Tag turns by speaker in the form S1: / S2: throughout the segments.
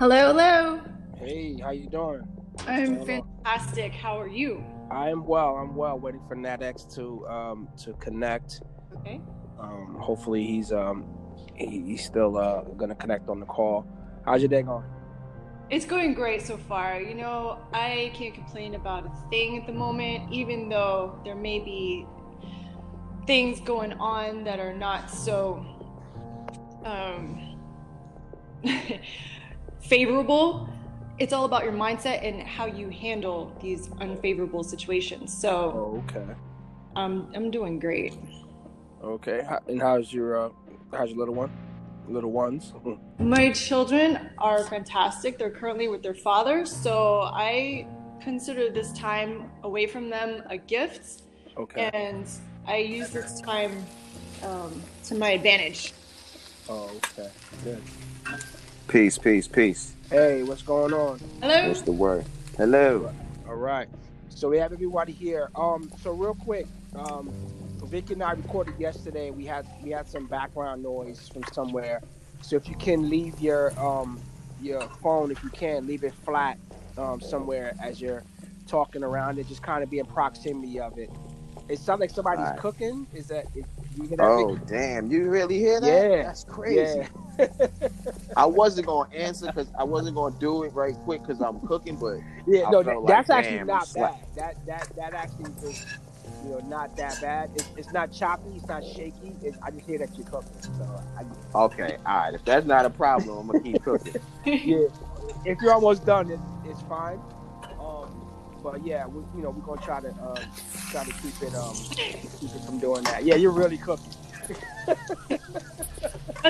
S1: Hello, hello.
S2: Hey, how you doing?
S1: I'm fantastic. How are you?
S2: I am well. I'm well. Waiting for NatX to um to connect.
S1: Okay.
S2: Um, hopefully he's um he, he's still uh gonna connect on the call. How's your day going?
S1: It's going great so far. You know, I can't complain about a thing at the moment, even though there may be things going on that are not so um, favorable. It's all about your mindset and how you handle these unfavorable situations. So
S2: Oh, okay.
S1: um, I'm doing great.
S2: Okay. And how's your uh how's your little one? Little ones?
S1: My children are fantastic. They're currently with their father, so I consider this time away from them a gift,
S2: okay.
S1: and I use this time um, to my advantage.
S2: Oh, okay. Good.
S3: Peace, peace, peace.
S2: Hey, what's going on?
S1: Hello.
S3: What's the word? Hello.
S2: All right. So we have everybody here. Um, so real quick, um, Vicky and I recorded yesterday. We had we had some background noise from somewhere. So if you can leave your um your phone, if you can, leave it flat um somewhere as you're talking around it. Just kind of be in proximity of it. It sounds like somebody's
S3: Alright.
S2: cooking. Is that? Is, you hear that?
S3: Oh,
S2: Vicky?
S3: damn. You really hear that?
S2: Yeah.
S3: That's crazy.
S2: Yeah.
S3: I wasn't going to answer because I wasn't going to do it right quick because I'm cooking, but
S2: Yeah,
S3: I
S2: no,
S3: felt
S2: that, that's
S3: like,
S2: actually not
S3: it's like-
S2: bad. That that that actually is, you know, not that bad. It's, it's not choppy. It's not shaky. It's, I just hear that you're cooking. So I,
S3: okay. All right. If that's not a problem, I'm going to keep cooking.
S2: yeah, if you're almost done, it, it's fine. But yeah, we, you know, we're gonna try to uh, try to keep it um keep it from doing that. Yeah, you're really cooking.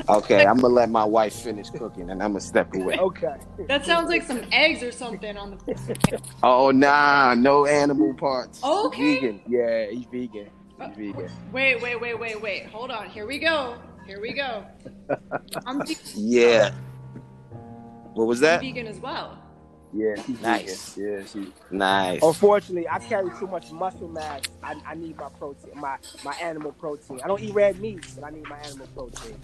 S3: Okay. I'm going to let my wife finish cooking and I'm going to step away.
S2: Okay.
S1: That sounds like some eggs or something on the.
S3: Oh, nah. No animal parts.
S1: Okay.
S3: Vegan.
S2: Yeah, he's vegan.
S3: He's vegan.
S1: Wait, wait, wait, wait, wait. Hold on. Here we go. Here we go. I'm ve-
S3: Yeah. What was that?
S1: vegan as well.
S2: Yeah, he's
S3: Nice.
S2: vegan. Yeah, she.
S3: Nice.
S2: Unfortunately, I carry too much muscle mass. I, I need my protein, my my animal protein. I don't eat red meat, but I need my animal protein.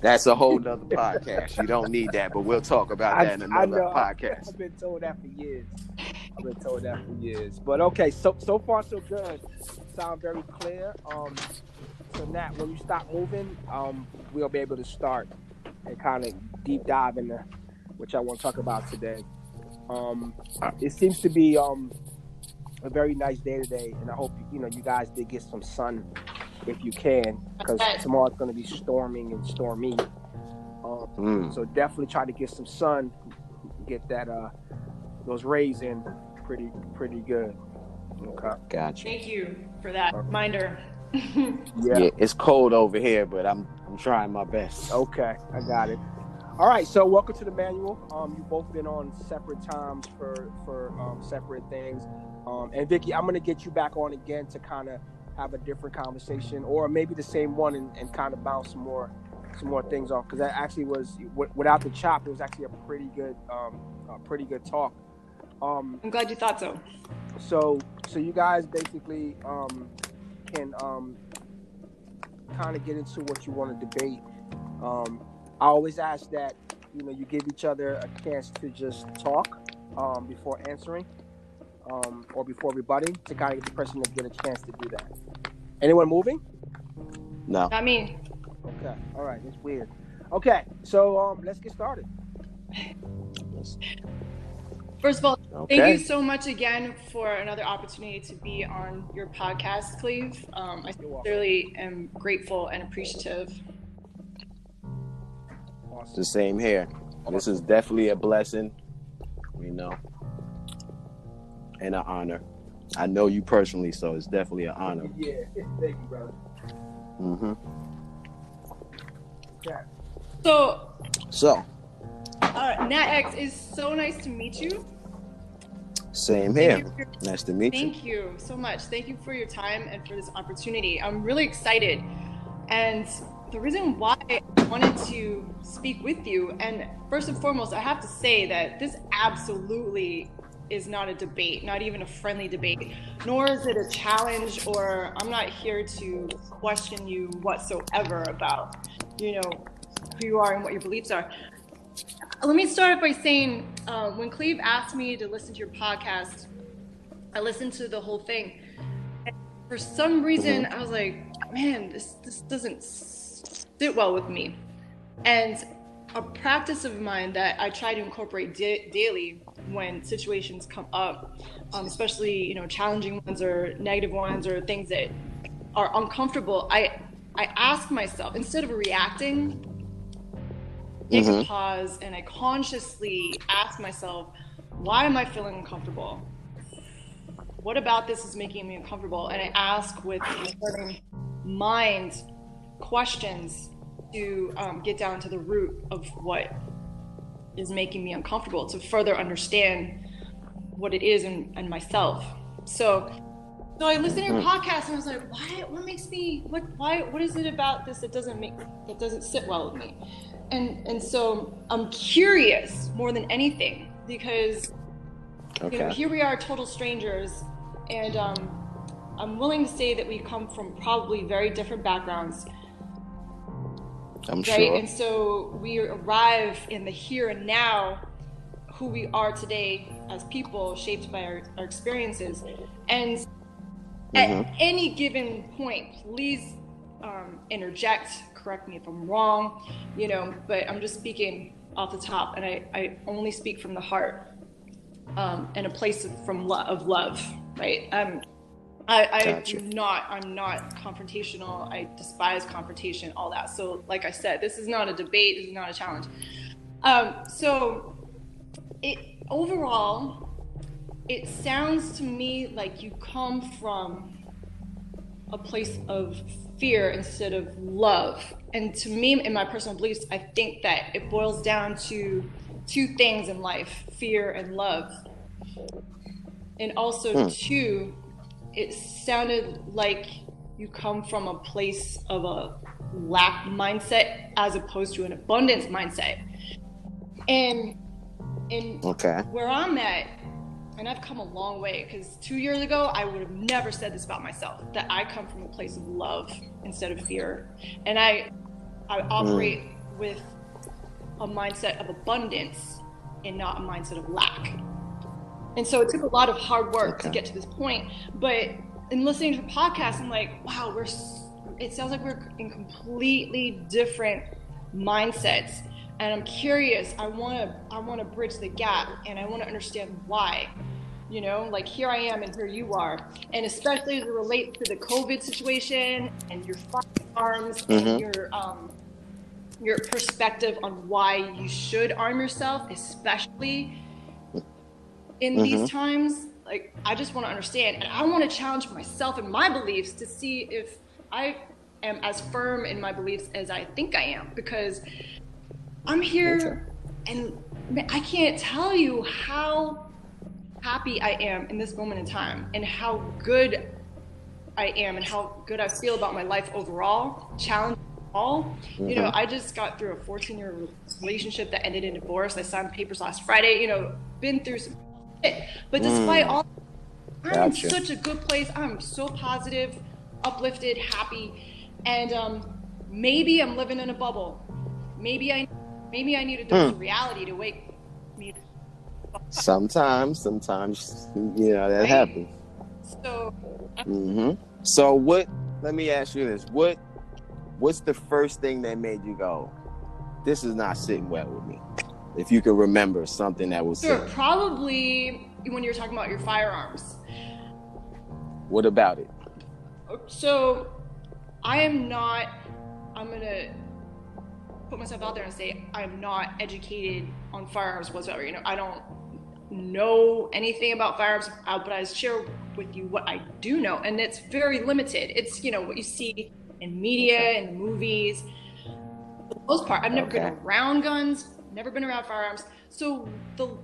S3: That's a whole nother podcast. You don't need that, but we'll talk about that in
S2: I
S3: another
S2: know.
S3: podcast.
S2: I've been told that for years. I've been told that for years. But okay, so so far so good. Sound very clear. Um, so Nat, when you stop moving, um, we'll be able to start and kind of deep dive into which I want to talk about today. Um, it seems to be um a very nice day today, and I hope you know you guys did get some sun if you can, because tomorrow it's going to be storming and stormy. Um,
S3: Mm.
S2: so definitely try to get some sun, get that uh those rays in pretty pretty good. Okay.
S3: Gotcha.
S1: Thank you for that reminder.
S2: Yeah.
S3: Yeah. it's cold over here, but I'm I'm trying my best.
S2: Okay, I got it. All right, so welcome to the manual. Um, you've both been on separate times for for um, separate things. Um, and Vicky, I'm gonna get you back on again to kind of have a different conversation, or maybe the same one, and, and kind of bounce some more some more things off. Because that actually was w- without the chop, it was actually a pretty good um, a pretty good talk. Um,
S1: I'm glad you thought so.
S2: so so you guys basically um, can um, kind of get into what you want to debate. I always ask that you know you give each other a chance to just talk um, before answering um, or before rebutting to kind of get the person to get a chance to do that. Anyone moving?
S3: No.
S1: Not me.
S2: Okay. All right. It's weird. Okay. So um, let's get started.
S1: First of all,
S3: Okay.
S1: thank you so much again for another opportunity to be on your podcast, Cleve. Um, I
S2: You're
S1: sincerely am grateful and appreciative.
S2: Awesome.
S3: the same here. This is definitely a blessing, you know, and an honor. I know you personally, so it's definitely an honor.
S2: Yeah. Thank you, brother.
S3: hmm
S2: Okay.
S1: So,
S3: So,
S1: uh, NatX is so nice to meet you.
S3: same here.
S1: you your
S3: Nice to meet you.
S1: Thank you so much. Thank you for your time and for this opportunity. I'm really excited. And the reason why I wanted to speak with you, and first and foremost, I have to say that this absolutely is not a debate, not even a friendly debate, nor is it a challenge, or I'm not here to question you whatsoever about, you know, who you are and what your beliefs are. let me start off by saying uh, when Cleve asked me to listen to your podcast, I listened to the whole thing. And for some reason. I was like, man, this this doesn't sit well with me. And a practice of mine that I try to incorporate da- daily when situations come up, um, especially you know challenging ones or negative ones or things that are uncomfortable. I I ask myself instead of reacting, take mm-hmm. a pause and I consciously ask myself, why am I feeling uncomfortable? What about this is making me uncomfortable? And I ask with a certain mind questions to um, get down to the root of what is making me uncomfortable to further understand what it is and, and myself. So, so I listened to your hmm. podcast and I was like, why? What makes me? What? Why? What is it about this that doesn't make that doesn't sit well with me? And and so I'm curious more than anything because okay. you know here we are, total strangers, and um, I'm willing to say that we come from probably very different backgrounds
S3: I'm right? sure.
S1: And so we arrive in the here and now, who we are today as people, shaped by our, our experiences. And mm-hmm. at any given point, please um, interject, correct me if I'm wrong, you know, but I'm just speaking off the top, and I, I only speak from the heart um, and a place of, from lo- of love, right? Um, I, am not I'm not confrontational. I despise confrontation, all that. So like I said, this is not a debate, this is not a challenge. Um, so it overall it sounds to me like you come from a place of fear instead of love. And to me, in my personal beliefs, I think that it boils down to two things in life fear and love. And also, hmm. two, it sounded like you come from a place of a lack mindset as opposed to an abundance mindset. And and okay. where I'm at, and I've come a long way because two years ago I would have never said this about myself that I come from a place of love instead of fear, and I I operate mm. with a mindset of abundance and not a mindset of lack. And so it took a lot of hard work okay. to get to this point. But in listening to the podcast, I'm like, wow, we're. It sounds like we're in completely different mindsets, and I'm curious. I want to. I want to bridge the gap, and I want to understand why. You know, like here I am, and here you are, and especially as it relates to the COVID situation and your firearms mm-hmm. and your um, your perspective on why you should arm yourself, especially in mm-hmm. these times like i just want to understand and i want to challenge myself and my beliefs to see if i am as firm in my beliefs as i think i am because i'm here and i can't tell you how happy i am in this moment in time and how good i am and how good i feel about my life overall challenge all mm-hmm. you know mm-hmm. i just got through a 14 year relationship that ended in divorce i signed papers last friday you know been through some but despite mm. all, I'm gotcha. in such a good place. I'm so positive, uplifted, happy, and um, maybe I'm living in a bubble. Maybe I, maybe I need a dose mm. of reality to wake me.
S3: sometimes, sometimes, you know that right? happens.
S1: So.
S3: Mm-hmm. So what? Let me ask you this: what? What's the first thing that made you go? This is not sitting well with me if you can remember something that was
S1: sure, probably when you're talking about your firearms.
S3: What about it?
S1: So, I am not. I'm gonna put myself out there and say I'm not educated on firearms whatsoever. You know, I don't know anything about firearms, uh, but I share with you what I do know, and it's very limited. It's you know what you see in media and movies. For the most part, I've never okay. been around guns never been around firearms. So the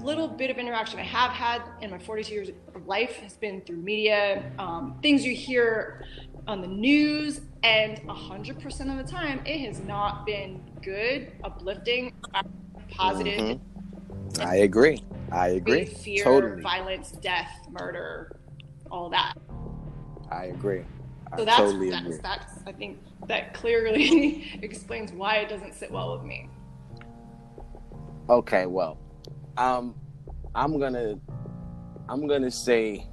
S1: little bit of interaction I have had in my 42 years of life has been through media, um, things you hear on the news, and 100% of the time, it has not been good, uplifting, positive.
S3: Mm-hmm. I agree. I agree.
S1: Fear,
S3: totally.
S1: violence, death, murder, all that.
S3: I agree.
S1: I so that's, totally that's, agree. that's, I think that clearly explains why it doesn't sit well with me.
S3: Okay, well, um, I'm gonna, I'm gonna say,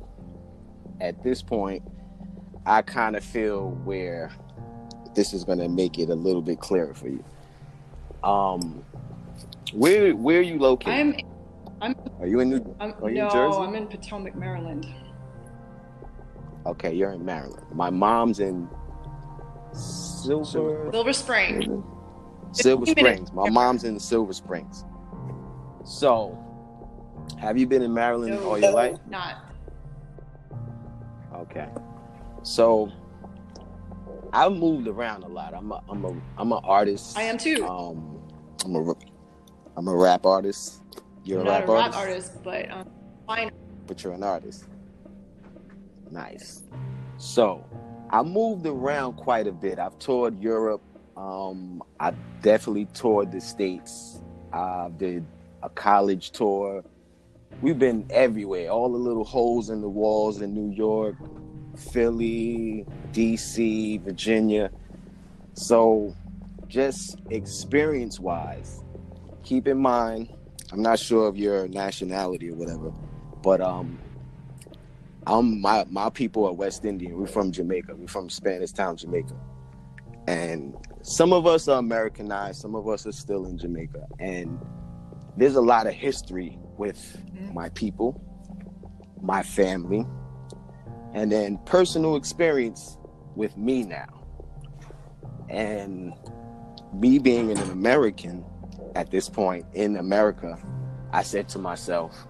S3: at this point, I kind of feel where this is gonna make it a little bit clearer for you. Um, where where are you located?
S1: I'm
S3: Are you in New?
S1: I'm
S3: Are you
S1: no,
S3: in Jersey?
S1: I'm in Potomac, Maryland.
S3: Okay, you're in Maryland. My mom's in Silver
S1: Silver Spring.
S3: Silver Springs. My mom's in Silver Springs. So, have you been in Maryland
S1: No,
S3: all your life?
S1: Not.
S3: Okay. So, I've moved around a lot. I'm a I'm a I'm an artist.
S1: I am too.
S3: Um, I'm a I'm a rap artist. You're
S1: I'm
S3: a rap,
S1: a rap
S3: artist,
S1: artist, but um, fine.
S3: but you're an artist. Nice. So, I moved around quite a bit. I've toured Europe. Um, I definitely toured the states. I did a college tour. We've been everywhere. All the little holes in the walls in New York, Philly, DC, Virginia. So, just experience wise, keep in mind, I'm not sure of your nationality or whatever, but um, I'm my my people are West Indian. We're from Jamaica. We're from Spanish Town, Jamaica, and some of us are Americanized. Some of us are still in Jamaica, and there's a lot of history with mm-hmm. my people, my family, and then personal experience with me now. And me being an American at this point in America, I said to myself,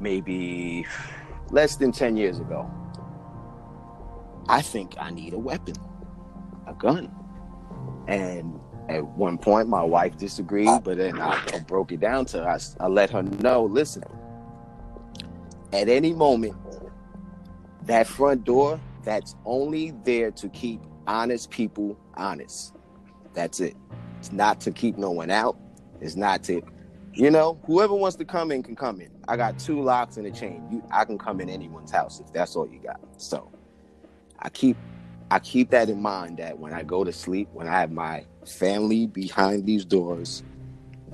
S3: maybe less than 10 years ago, I think I need a weapon, a gun. And at one point, my wife disagreed, but then I, I broke it down to her. I, I let her know listen, at any moment, that front door, that's only there to keep honest people honest. That's it. It's not to keep no one out. It's not to, you know, whoever wants to come in can come in. I got two locks and a chain. You, I can come in anyone's house if that's all you got. So, I keep, I keep that in mind that when I go to sleep, when I have my family behind these doors,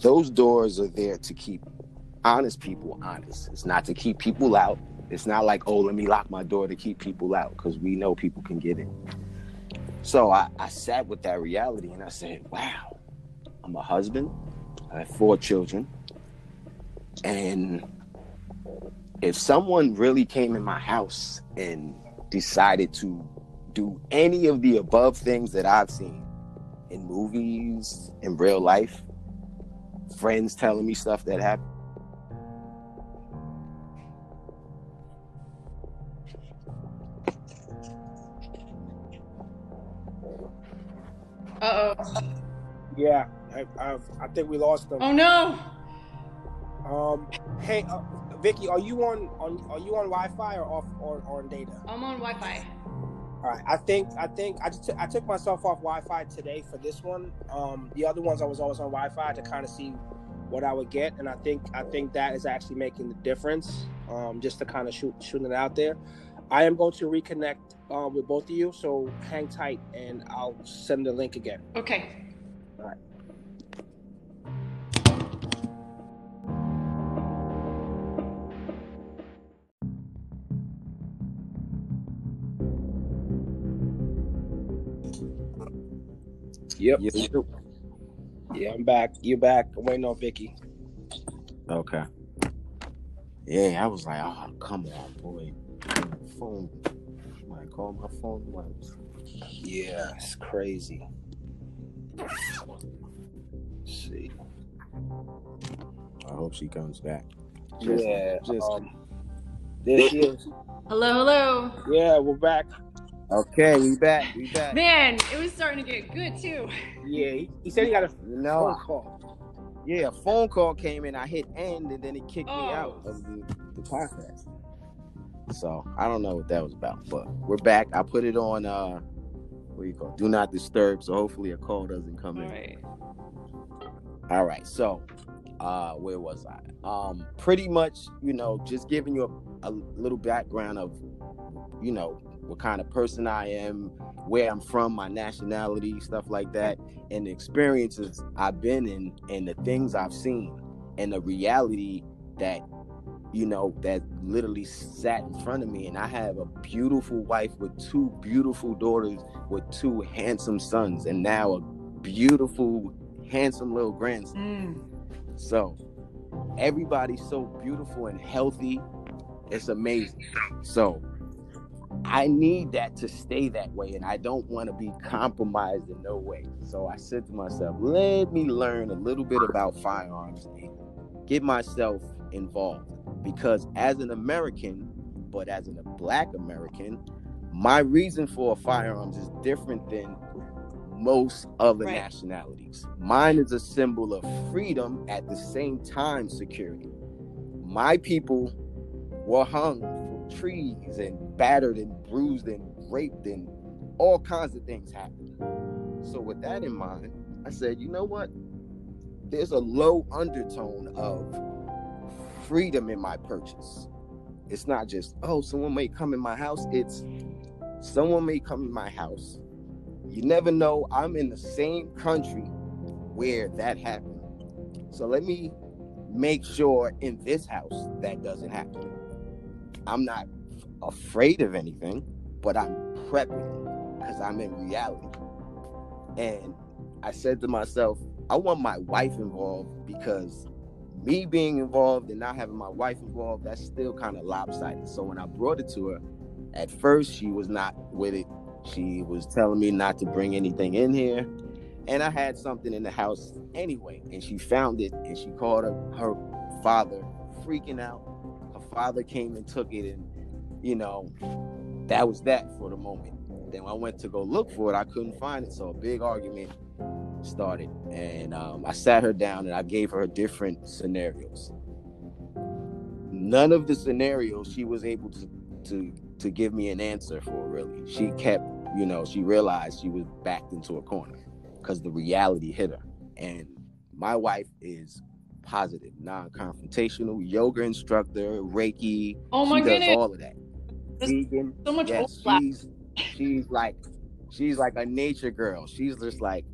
S3: those doors are there to keep honest people honest. It's not to keep people out. It's not like, oh, let me lock my door to keep people out because we know people can get in. So I, I sat with that reality and I said, wow, I'm a husband. I have four children. And if someone really came in my house and decided to do any of the above things that I've seen in movies, in real life, friends telling me stuff that happened.
S1: Uh oh.
S2: Yeah, I, I, I think we lost them.
S1: Oh no.
S2: Um, hey, uh, Vicky, are you on on are you on Wi-Fi or off or, or on data?
S1: I'm on Wi-Fi.
S2: All right, I think I think I just I took myself off Wi-Fi today for this one. Um, the other ones I was always on Wi-Fi to kind of see what I would get, and I think I think that is actually making the difference. Um, just to kind of shoot shooting it out there. I am going to reconnect um, with both of you, so hang tight, and I'll send the link again.
S1: Okay.
S2: Yep.
S3: Yes.
S2: Yeah, I'm back. You back? I'm waiting on Vicky.
S3: Okay. Yeah, I was like, oh, come on, boy. Phone. Somebody call my phone. What?
S2: Yeah, it's crazy. Let's see.
S3: I hope she comes back.
S2: yeah.
S3: just-
S2: um, there she is.
S1: Hello, hello.
S2: Yeah, we're back.
S3: Okay, we back. We back.
S1: Man, it was starting to get good too.
S2: Yeah, he, he said he got a
S3: No,
S2: phone call.
S3: yeah, a phone call came in. I hit end, and then it kicked me
S1: Oh.
S3: out of the, the podcast. So I don't know what that was about, but we're back. I put it on. uh What do you call? it? Do not disturb. So hopefully a call doesn't come
S1: All
S3: in.
S1: right.
S3: All right. So, uh, where was I? Um, pretty much, you know, just giving you a, a little background of, you know, what kind of person I am, where I'm from, my nationality, stuff like that, and the experiences I've been in, and the things I've seen, and the reality that you know that literally sat in front of me and i have a beautiful wife with two beautiful daughters with two handsome sons and now a beautiful handsome little grandson mm. So everybody's so beautiful and healthy it's amazing so I need that to stay that way, and I don't want to be compromised in no way. So I said to myself, let me learn a little bit about firearms and get myself involved. Because as an American, but as a black American, my reason for firearms is different than most other right. nationalities. Mine is a symbol of freedom at the same time security. My people were hung from trees and battered and bruised and raped and all kinds of things happened. So with that in mind, I said, you know what? There's a low undertone of freedom in my purchase. It's not just, oh, someone may come in my house. It's someone may come in my house. You never know. I'm in the same country where that happened. So let me make sure in this house that doesn't happen. I'm not afraid of anything, but I'm prepping because I'm in reality. And I said to myself, I want my wife involved because me being involved and not having my wife involved, that's still kind of lopsided. So when I brought it to her, at first she was not with it. She was telling me not to bring anything in here. And I had something in the house anyway. And she found it and she called her, her father freaking out Her father came and took it, and you know, that was that for the moment. Then I went to go look for it, I couldn't find it. So a big argument started, and um, I sat her down and I gave her different scenarios. None of the scenarios she was able to to to give me an answer for. Really, she kept, you know, she realized she was backed into a corner because the reality hit her. And my wife is positive, non-confrontational, yoga instructor, Reiki.
S1: Oh my
S3: she
S1: goodness.
S3: does all of that.
S1: Vegan. So much
S3: yes, she's she's like she's like a nature girl. She's just like,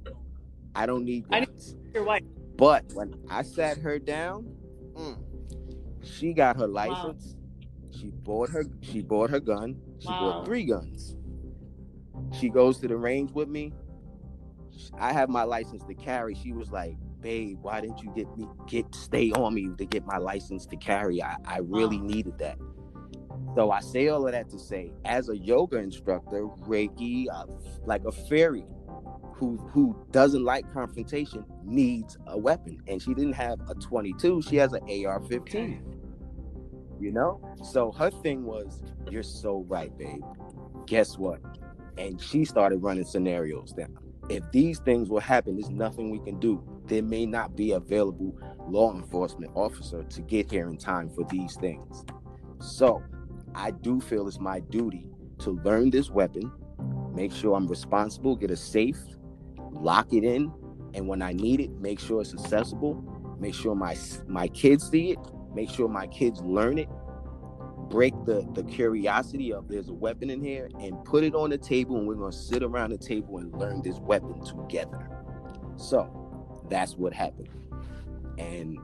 S3: I don't need.
S1: I need your wife.
S3: But when I sat her down, mm, she got her license. Wow. She bought her she bought her gun. She wow. bought three guns. She goes to the range with me. I have my license to carry. She was like, babe, why didn't you get me get stay on me to get my license to carry? I, I really needed that. So I say all of that to say, as a yoga instructor, Reiki, uh, like a fairy who who doesn't like confrontation needs a weapon, and she didn't have a 22; she has an AR-15. You know, so her thing was, "You're so right, babe. Guess what?" And she started running scenarios down. If these things will happen, there's nothing we can do there may not be available law enforcement officer to get here in time for these things. So I do feel it's my duty to learn this weapon, make sure I'm responsible, get a safe, lock it in, and when I need it, make sure it's accessible, make sure my my kids see it, make sure my kids learn it, break the the curiosity of there's a weapon in here and put it on the table and we're going to sit around the table and learn this weapon together. So, that's what happened. And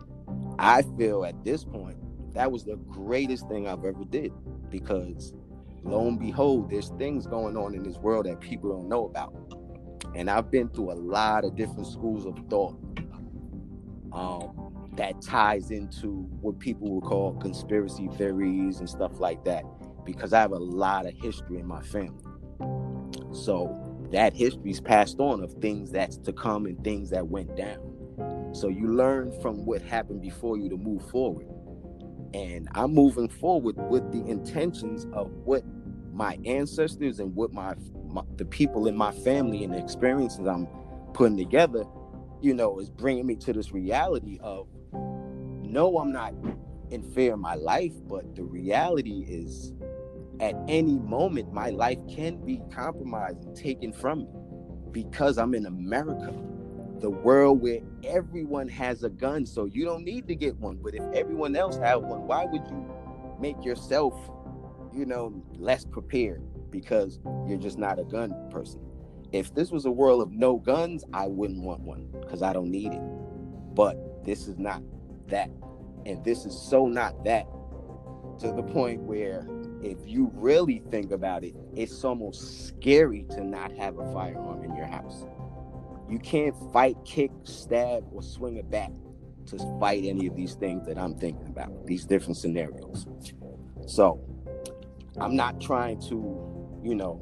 S3: I feel at this point that was the greatest thing I've ever did because lo and behold, there's things going on in this world that people don't know about. And I've been through a lot of different schools of thought um, that ties into what people would call conspiracy theories and stuff like that because I have a lot of history in my family. So that history's passed on of things that's to come and things that went down. So you learn from what happened before you to move forward. And I'm moving forward with the intentions of what my ancestors and what my, my the people in my family and the experiences I'm putting together, you know, is bringing me to this reality of no, I'm not in fear of my life, but the reality is at any moment my life can be compromised and taken from me because I'm in America, the world where everyone has a gun. So you don't need to get one. But if everyone else have one, why would you make yourself, you know, less prepared? because you're just not a gun person. If this was a world of no guns, I wouldn't want one because I don't need it. But this is not that. And this is so not that to the point where if you really think about it, it's almost scary to not have a firearm in your house. You can't fight, kick, stab, or swing a bat to fight any of these things that I'm thinking about, these different scenarios. So I'm not trying to, you know,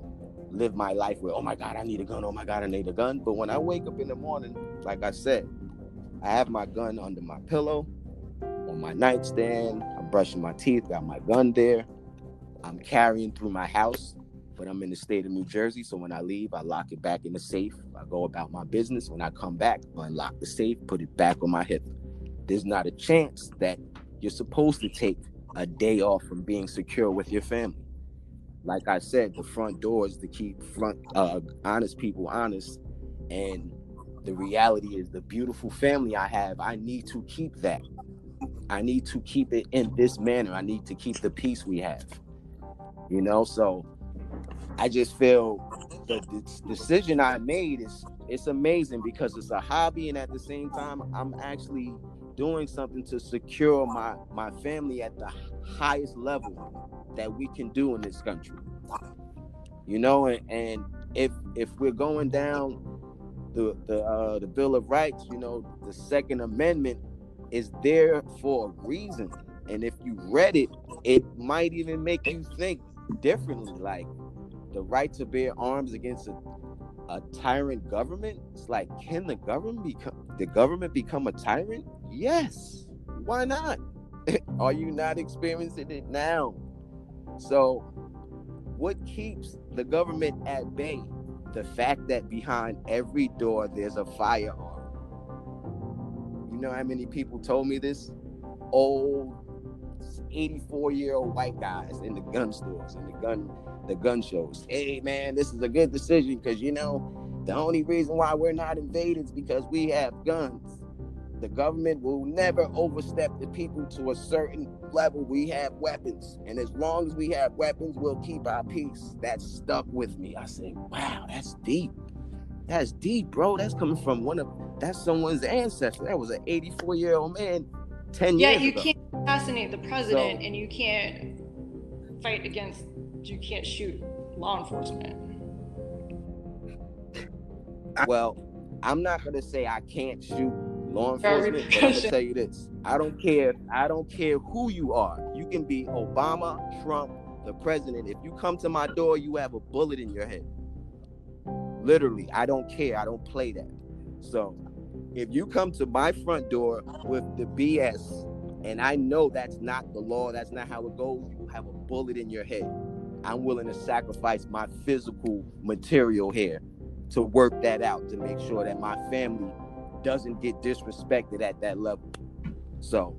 S3: live my life with, oh my God, I need a gun, oh my God, I need a gun. But when I wake up in the morning, like I said, I have my gun under my pillow, on my nightstand, I'm brushing my teeth, got my gun there. I'm carrying through my house, but I'm in the state of New Jersey. So when I leave, I lock it back in the safe. I go about my business. When I come back, unlock the safe, put it back on my hip. There's not a chance that you're supposed to take a day off from being secure with your family. Like I said, the front door is to keep front uh, honest people honest. And the reality is the beautiful family I have, I need to keep that. I need to keep it in this manner. I need to keep the peace we have you know so i just feel the, the decision i made is it's amazing because it's a hobby and at the same time i'm actually doing something to secure my my family at the highest level that we can do in this country you know and, and if if we're going down the the uh, the bill of rights you know the second amendment is there for a reason and if you read it it might even make you think differently. Like the right to bear arms against a, a tyrant government. It's like, can the government become the government become a tyrant? Yes. Why not? Are you not experiencing it now? So, what keeps the government at bay? The fact that behind every door there's a firearm. You know how many people told me this? Old 84 year old white guys in the gun stores and the gun the gun shows. Hey man, this is a good decision because you know the only reason why we're not invaded is because we have guns. The government will never overstep the people to a certain level. We have weapons, and as long as we have weapons, we'll keep our peace. That stuck with me. I said, "Wow, that's deep. That's deep, bro. That's coming from one of that's someone's ancestor. That was an 84 year old man 10
S1: yeah,
S3: years Yeah,
S1: you
S3: ago.
S1: can't assassinate the president
S3: So-
S1: and you can't fight against, you can't shoot law enforcement.
S3: Well, I'm not gonna say I can't shoot law enforcement, but I'm tell you this: I don't care. I don't care who you are. You can be Obama, Trump, the president. If you come to my door, you have a bullet in your head. Literally, I don't care. I don't play that. So, if you come to my front door with the BS, and I know that's not the law, that's not how it goes, you have a bullet in your head. I'm willing to sacrifice my physical material here to work that out to make sure that my family doesn't get disrespected at that level. So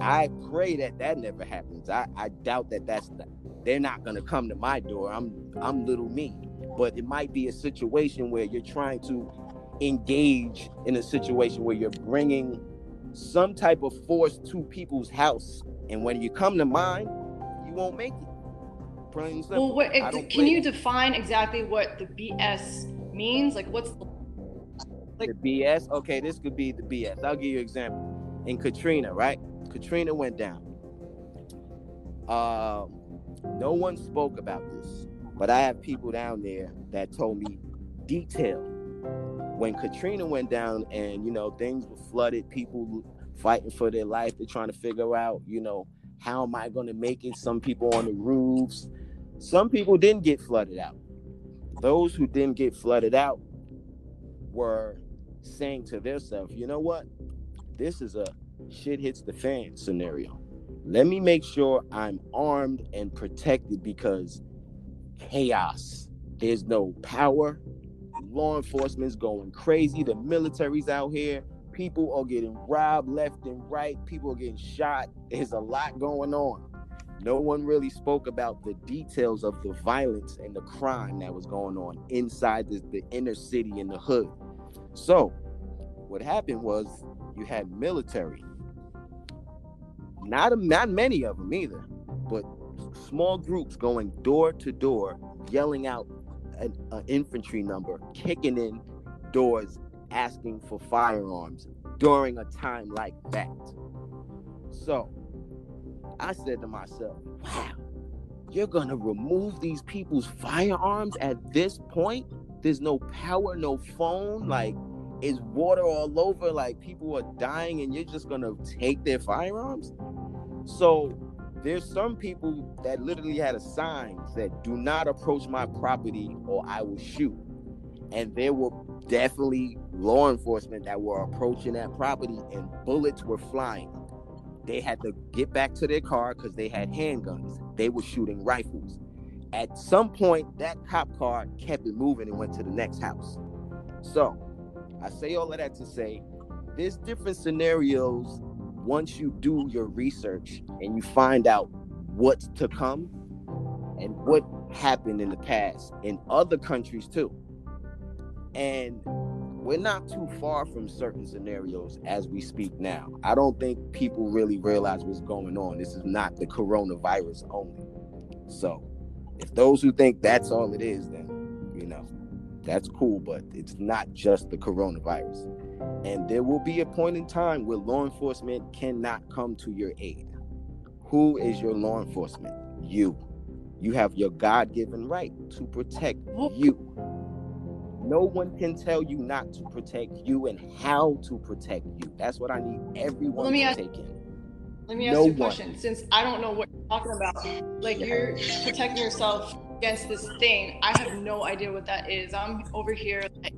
S3: I pray that that never happens. I, I doubt that that's not, they're not gonna come to my door. I'm I'm little me, but it might be a situation where you're trying to engage in a situation where you're bringing some type of force to people's house, and when you come to mine, you won't make it. Plain and simple.
S1: Well, what, can you define exactly what the BS means? Like, what's the
S3: the BS. Okay, this could be the BS. I'll give you an example. In Katrina, right? Katrina went down. Uh, no one spoke about this, but I have people down there that told me detail. When Katrina went down, and you know things were flooded, people fighting for their life. They're trying to figure out, you know, how am I going to make it? Some people on the roofs. Some people didn't get flooded out. Those who didn't get flooded out were saying to themselves, you know what? This is a shit hits the fan scenario. Let me make sure I'm armed and protected because chaos. There's no power. Law enforcement's going crazy. The military's out here. People are getting robbed left and right. People are getting shot. There's a lot going on. No one really spoke about the details of the violence and the crime that was going on inside the, the inner city in the hood. So, what happened was you had military, not a, not many of them either, but small groups going door to door, yelling out an, an infantry number, kicking in doors, asking for firearms during a time like that. So I said to myself, wow, you're gonna remove these people's firearms at this point? There's no power, no phone, like is water all over, like people are dying, and you're just gonna take their firearms? So there's some people that literally had a sign that do not approach my property or I will shoot. And there were definitely law enforcement that were approaching that property and bullets were flying. They had to get back to their car because they had handguns. They were shooting rifles. At some point, that cop car kept it moving and went to the next house. So I say all of that to say there's different scenarios once you do your research and you find out what's to come and what happened in the past in other countries too. And we're not too far from certain scenarios as we speak now. I don't think people really realize what's going on. This is not the coronavirus only. So, if those who think that's all it is, then, you know, that's cool, but it's not just the coronavirus. And there will be a point in time where law enforcement cannot come to your aid. Who is your law enforcement? You. You have your God given right to protect you. No one can tell you not to protect you and how to protect you. That's what I need everyone let me to ask, take in.
S1: Let me ask no you a question. One. Since I don't know what you're talking about, like yeah. you're protecting yourself against this thing, I have no idea what that is. I'm over here like,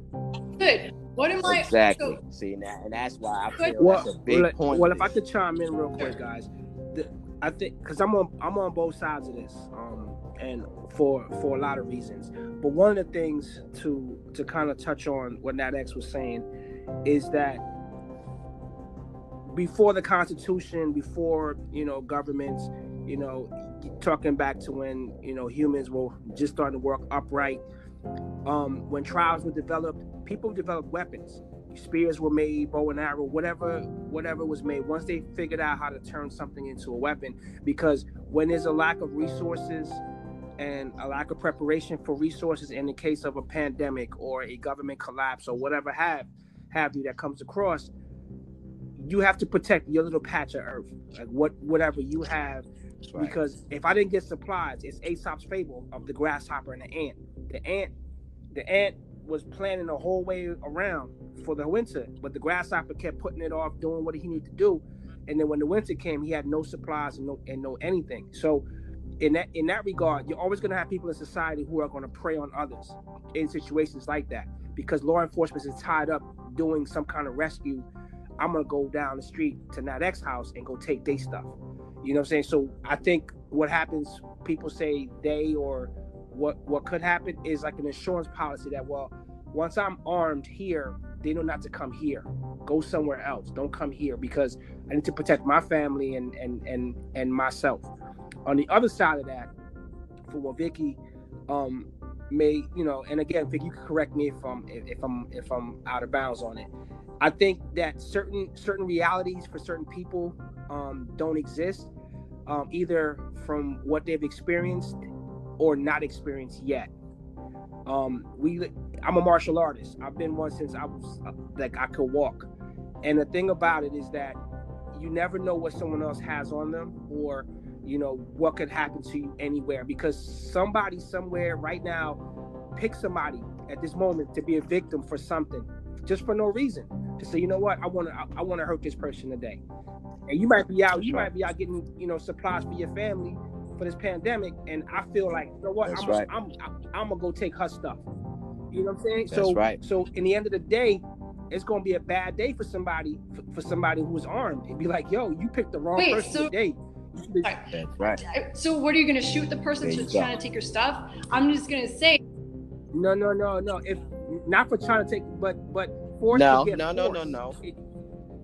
S1: good. What am I
S3: exactly? So, See that, and that's why I feel well, that's a big
S2: well,
S3: point.
S2: Well, if I could chime in real quick, guys, the, I think because I'm on I'm on both sides of this, um, and for for a lot of reasons. But one of the things to to kind of touch on what Nat X was saying is that before the Constitution, before you know governments, you know, talking back to when you know humans were just starting to work upright. Um, when trials were developed, people developed weapons. Spears were made, bow and arrow, whatever, whatever was made. Once they figured out how to turn something into a weapon, because when there's a lack of resources and a lack of preparation for resources in the case of a pandemic or a government collapse or whatever have have you that comes across, you have to protect your little patch of earth, like what whatever you have. Right. Because if I didn't get supplies, it's Aesop's fable of the grasshopper and the ant. The ant, the ant was planning the whole way around for the winter, but the grasshopper kept putting it off, doing what he needed to do. And then when the winter came, he had no supplies and no and no anything. So in that in that regard, you're always going to have people in society who are going to prey on others in situations like that because law enforcement is tied up doing some kind of rescue. I'm gonna go down the street to Nat X house and go take their stuff. You know what I'm saying? So I think what happens, people say they or what what could happen is like an insurance policy that well once i'm armed here they know not to come here. Go somewhere else. Don't come here because i need to protect my family and and and and myself. On the other side of that for what vicky um may you know and again vicky you can correct me if i'm if i'm if i'm out of bounds on it i think that certain certain realities for certain people um don't exist um, either from what they've experienced or not experienced yet. Um, we, I'm a martial artist. I've been one since I was uh, like I could walk. And the thing about it is that you never know what someone else has on them, or you know what could happen to you anywhere. Because somebody somewhere right now pick somebody at this moment to be a victim for something, just for no reason. To say, you know what, I want to, I, I want to hurt this person today. And you might be out, you might be out getting, you know, supplies for your family, for this pandemic, and I feel like you know what, I'm, right. I'm, I'm, I'm gonna go take her stuff. You know what I'm saying?
S3: That's
S2: so
S3: right.
S2: so in the end of the day, it's gonna be a bad day for somebody for, for somebody who's armed. It'd be like, yo, you picked the wrong Wait, person so, today.
S3: That's right.
S1: So what are you gonna shoot the person who's trying to take your stuff? I'm just gonna say.
S2: No, no, no, no. If not for trying to take, but but force.
S3: No, no, no, no, no, no.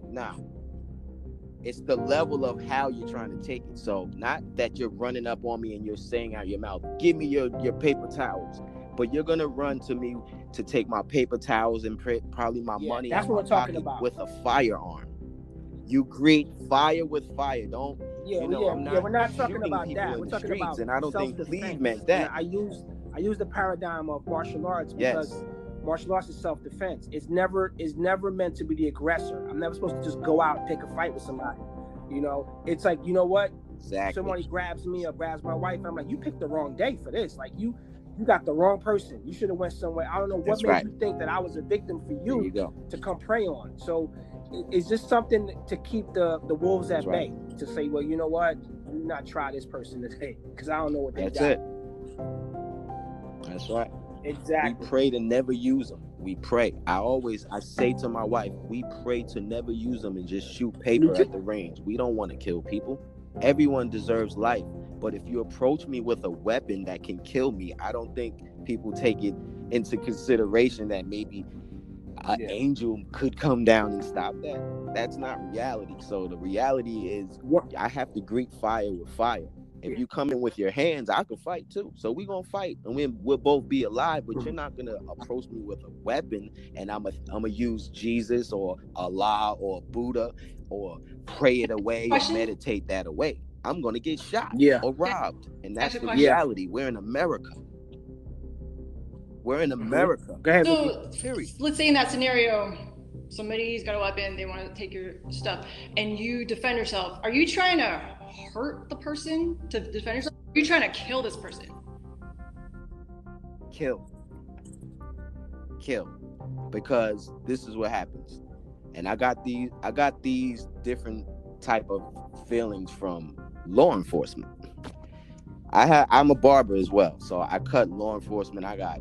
S3: No it's the level of how you're trying to take it. So not that you're running up on me and you're saying out your mouth, "Give me your your paper towels," but you're gonna run to me to take my paper towels and probably my yeah, money.
S2: That's what we're talking about.
S3: With a firearm, you greet fire with fire. Don't
S2: yeah,
S3: you know?
S2: Yeah,
S3: I'm not
S2: yeah, we're not talking about that. We're talking
S3: streets,
S2: about
S3: and I don't think Cleve meant that.
S2: I use I use the paradigm of martial arts because
S3: Yes.
S2: Martial arts is self-defense. It's never it's never meant to be the aggressor. I'm never supposed to just go out and pick a fight with somebody. You know, it's like you know what?
S3: Exactly.
S2: Somebody grabs me or grabs my wife. I'm like, you picked the wrong day for this. Like you, you got the wrong person. You should have went somewhere. I don't know what
S3: That's
S2: made
S3: right.
S2: you think that I was a victim for you,
S3: you
S2: to come prey on. So it's just something to keep the the wolves at
S3: That's right.
S2: bay. To say, well, you know what? Do not try this person today because I don't know what they
S3: That's
S2: got.
S3: it. That's right. We pray to never use them. We pray. I always I say to my wife, we pray to never use them and just shoot paper at the range. We don't want to kill people. Everyone deserves life. But if you approach me with a weapon that can kill me, I don't think people take it into consideration that maybe an
S2: Yeah.
S3: angel could come down and stop that. That's not reality. So the reality is I have to greet fire with fire. If you come in with your hands, I could fight too. So we gonna fight, and we we'll both be alive. But you're mm-hmm. not gonna approach me with a weapon, and I'm a I'm gonna use Jesus or Allah or Buddha or pray it away or meditate that away. I'm gonna get shot
S2: Yeah.
S3: or robbed, and that's
S1: Ask a
S3: the reality. We're in America. We're in mm-hmm. America.
S2: Go ahead.
S1: So
S3: Period.
S1: let's say in that scenario, somebody's got a weapon, they want to take your stuff, and you defend yourself. Are you trying to hurt the person to defend yourself? Are you trying to kill this person?
S3: kill. Kill. Because this is what happens. And i got these i got these different type of feelings from law enforcement. I had i'm a barber as well so i cut law enforcement. I got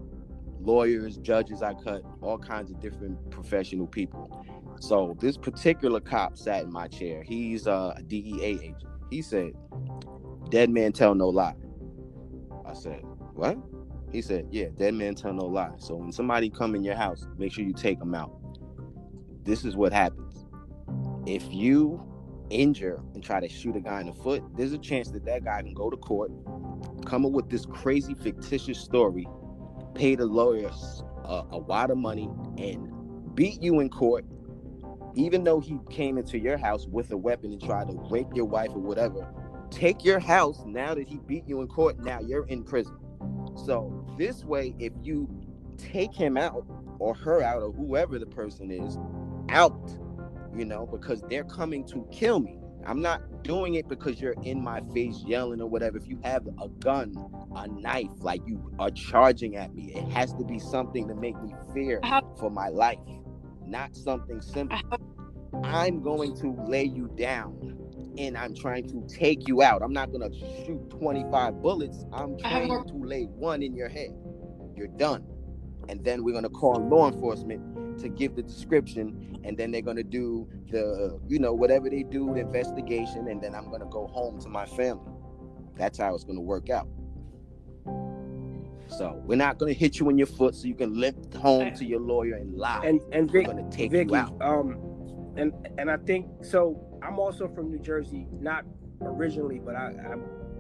S3: lawyers judges i cut all kinds of different professional people. So this particular cop sat in my chair. He's a dea agent he said dead man tell no lie i said what he said, "Yeah, dead man tell no lie. So when somebody come in your house, make sure you take them out. This is what happens. If you injure and try to shoot a guy in the foot, there's a chance that that guy can go to court, come up with this crazy fictitious story, pay the lawyers a, a wad of money, and beat you in court, even though he came into your house with a weapon and tried to rape your wife or whatever. Take your house now that he beat you in court. Now you're in prison." So this way, if you take him out or her out or whoever the person is out, you know, because they're coming to kill me. I'm not doing it because you're in my face yelling or whatever. If you have a gun, a knife, like you are charging at me, it has to be something to make me fear for my life, not something simple. Uh-huh. I'm going to lay you down and I'm trying to take you out. I'm not gonna shoot 25 bullets. I'm trying
S1: uh-huh.
S3: to lay one in your head. You're done. And then we're gonna call law enforcement to give the description, and then they're gonna do the, you know, whatever they do, the investigation, and then I'm gonna go home to my family. That's how it's gonna work out. So we're not gonna hit you in your foot so you can limp home to your lawyer and lie.
S2: And and
S3: we're
S2: Vic,
S3: gonna take
S2: Vicky,
S3: you out.
S2: um, and and I think so. I'm also from New Jersey, not originally, but I, I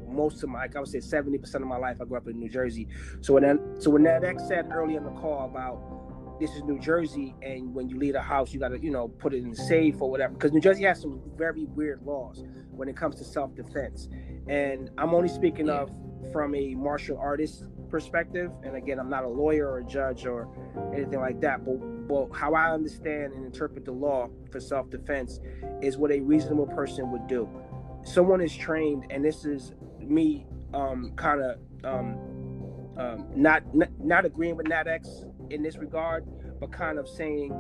S2: most of my, like I would say, seventy percent of my life, I grew up in New Jersey. So when that, so when that ex said early in the call about this is New Jersey, and when you leave a house, you got to you know put it in the safe or whatever, because New Jersey has some very weird laws when it comes to self defense. And I'm only speaking of from a martial artist perspective. And again, I'm not a lawyer or a judge or anything like that. But, but how I understand and interpret the law for self defense is what a reasonable person would do. Someone is trained, and this is me um, kind of um, um, not, not not agreeing with NatX in this regard, but kind of saying,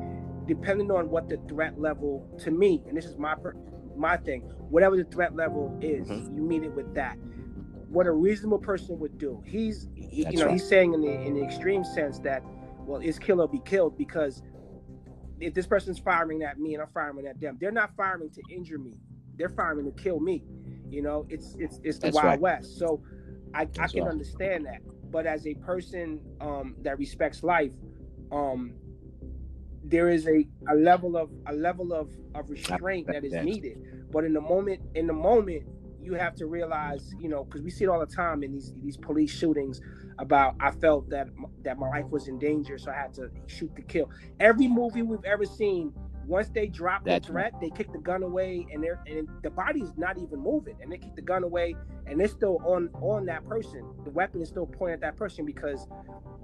S2: depending on what the threat level to me, and this is my per- my thing, whatever the threat level is,
S3: Mhm.
S2: you meet it with that. What a reasonable person would do. He's he- you know
S3: right.
S2: he's saying in the in the extreme sense that well, is kill or be killed because if this person's firing at me and I'm firing at them, they're not firing to injure me. They're firing to kill me. You know, it's it's it's the
S3: That's
S2: Wild
S3: right.
S2: West. So I, I can
S3: right.
S2: understand that. But as a person um, that respects life, um, there is a, a level of a level of, of restraint that is needed. But in the moment, in the moment, you have to realize, you know, because we see it all the time in these these police shootings. About I felt that that my life was in danger, so I had to shoot to kill. Every movie we've ever seen, Once they drop
S3: That's
S2: the threat, they kick the gun away, and they're and the body's not even moving, and they kick the gun away, and they're still on on that person. The weapon is still pointed at that person because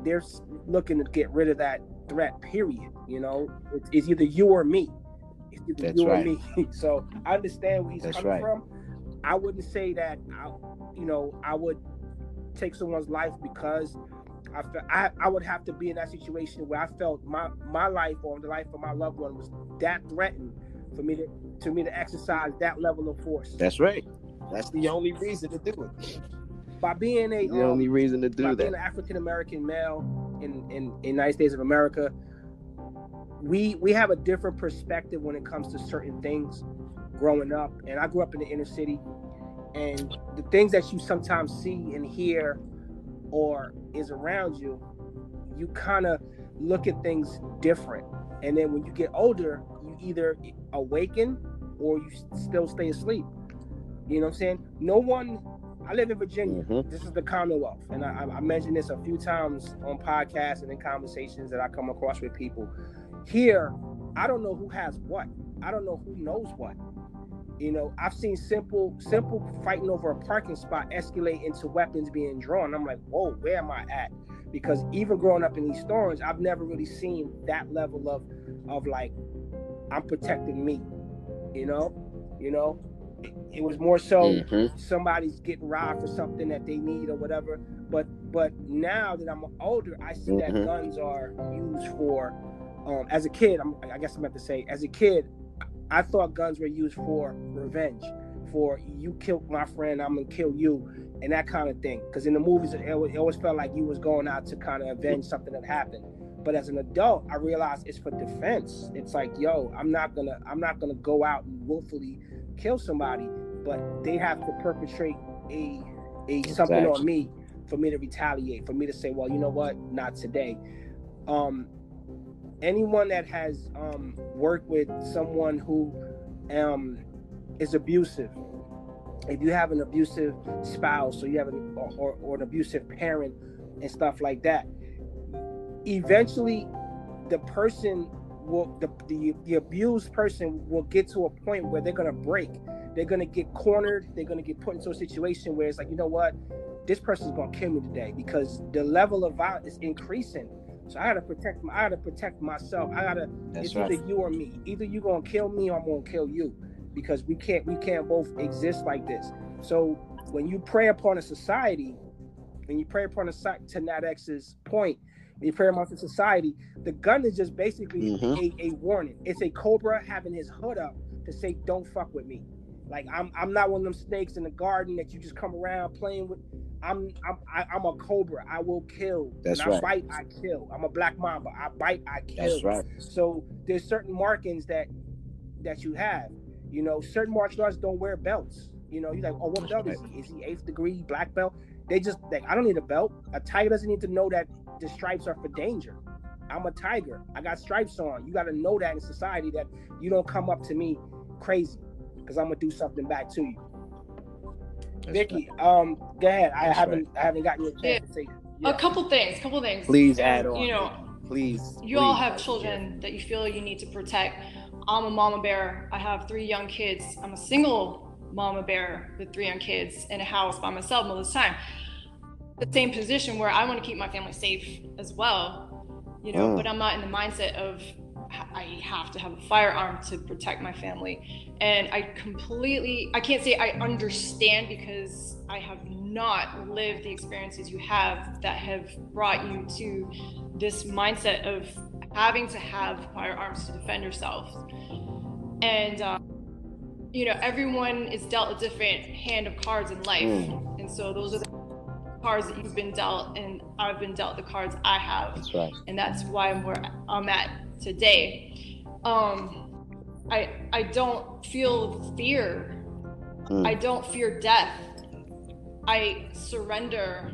S2: they're looking to get rid of that threat. Period. You know, it's, it's either you or me. It's either
S3: That's
S2: you
S3: right.
S2: or me. so I understand where he's
S3: That's
S2: coming
S3: right.
S2: from. I wouldn't say that. I, you know, I would take someone's life because I, fe- I I would have to be in that situation where I felt my my life or the life of my loved one was that threatened for me to to me to exercise that level of force.
S3: That's right. That's the only reason to do it.
S2: By being a
S3: The
S2: um,
S3: only reason to
S2: by
S3: do
S2: being
S3: that.
S2: an African American male in, in in United States of America, we we have a different perspective when it comes to certain things growing up. And I grew up in the inner city, and the things that you sometimes see and hear or is around you, you kind of look at things different. And then when you get older, you either awaken or you still stay asleep. You know what I'm saying? No one. I live in Virginia.
S3: Mhm.
S2: This is the Commonwealth, and I, I mentioned this a few times on podcasts and in conversations that I come across with people. Here, I don't know who has what. I don't know who knows what. You know, I've seen simple, simple fighting over a parking spot escalate into weapons being drawn. I'm like, whoa, where am I at? Because even growing up in these storms, I've never really seen that level of, of like, I'm protecting me. You know, you know, it, it was more so
S3: Mhm.
S2: somebody's getting robbed for something that they need or whatever. But but now that I'm older, I see that
S3: Mhm.
S2: guns are used for. Um, as a kid, I'm, I guess I'm about to say, as a kid, I thought guns were used for revenge, for you killed my friend, I'm gonna kill you, and that kind of thing. Because in the movies, it, always- it always felt like you was going out to kind of avenge something that happened. But as an adult, I realized it's for defense. It's like, yo, I'm not gonna, I'm not gonna go out and willfully kill somebody, but they have to perpetrate a, a something on me for me to retaliate, for me to say, well, you know what, not today. Um, anyone that has um, worked with someone who um, is abusive, if you have an abusive spouse or you have an or, or, an abusive parent and stuff like that, eventually the person will the, the the abused person will get to a point where they're gonna break. They're gonna get cornered. They're gonna get put into a situation where it's like, you know what, this person's gonna kill me today because the level of violence is increasing. So I gotta protect. My, I gotta protect myself. I gotta.
S3: That's
S2: it's
S3: right.
S2: either you or me. Either you gonna kill me or I'm gonna kill you, because we can't. We can't both exist like this. So when you prey upon a society, when you prey upon a society, to Nat X's point, when you prey upon a society, the gun is just basically
S3: Mhm.
S2: a, a warning. It's a cobra having his hood up to say, "Don't fuck with me." Like I'm, I'm not one of them snakes in the garden that you just come around playing with. I'm, I'm, I, I'm a cobra. I will kill.
S3: That's
S2: when I
S3: right.
S2: bite, I kill. I'm a black mamba. I bite, I kill.
S3: That's right.
S2: So there's certain markings that that you have. You know, certain martial arts don't wear belts. You know, you're like, oh, what belt is he? Is he eighth degree black belt? They just like, I don't need a belt. A tiger doesn't need to know that the stripes are for danger. I'm a tiger. I got stripes on. You got to know that in society that you don't come up to me crazy because I'm gonna do something back to you.
S3: That's
S2: Vicky, um, go ahead. I
S3: That's
S2: haven't, I haven't gotten you a chance to say.
S1: A couple things, couple things.
S3: Please add on.
S1: You know,
S3: Please.
S1: you all have children that you feel you need to protect. I'm a mama bear. I have three young kids. I'm a single mama bear with three young kids in a house by myself most of the time. The same position where I want to keep my family safe as well, you know,
S3: Mm.
S1: but I'm not in the mindset of h- I have to have a firearm to protect my family. And I completely, I can't say I understand because I have not lived the experiences you have that have brought you to this mindset of having to have firearms to defend yourself. And, uh, you know, everyone is dealt a different hand of cards in life.
S3: Mm.
S1: And so those are the cards that you've been dealt, and I've been dealt the cards I have
S3: That's right.
S1: and that's why I'm where I'm at today. Um, I I don't feel fear.
S3: Mm.
S1: I don't fear death. I surrender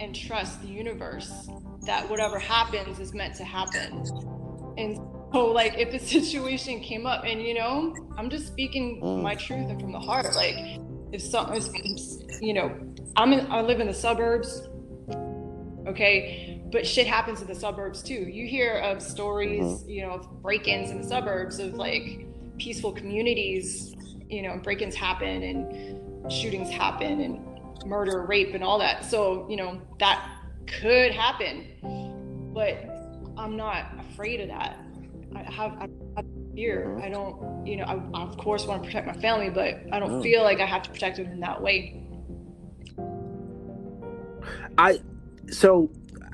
S1: and trust the universe that whatever happens is meant to happen. And so, like, if a situation came up, and you know, I'm just speaking
S3: Mm.
S1: my truth and from the heart. Like, if something, is you know, I'm in, I live in the suburbs. Okay, but shit happens in the suburbs too. You hear of stories, mm-hmm. you know, of break-ins in the suburbs of like peaceful communities, you know, break-ins happen and shootings happen and murder, rape, and all that. So you know that could happen, but I'm not afraid of that. I have, I have fear. Mm-hmm. I don't, you know, I, I, of course want to protect my family, but I don't oh. feel like I have to protect them in that way.
S2: I so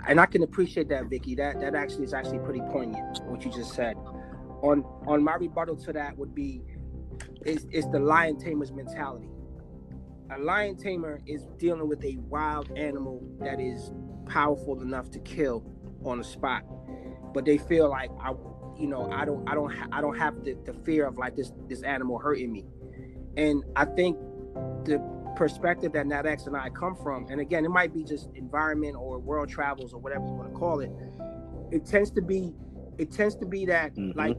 S2: and I can appreciate that, Vicky. That that actually is actually pretty poignant what you just said. On on my rebuttal to that would be is is the lion tamer's mentality. A lion tamer is dealing with a wild animal that is powerful enough to kill on the spot, but they feel like I, you know, I don't I don't ha- I don't have the, the fear of like this this animal hurting me, and I think the perspective that NatX and I come from, and again, it might be just environment or world travels or whatever you want to call it. It tends to be, it tends to be that mm-hmm. like,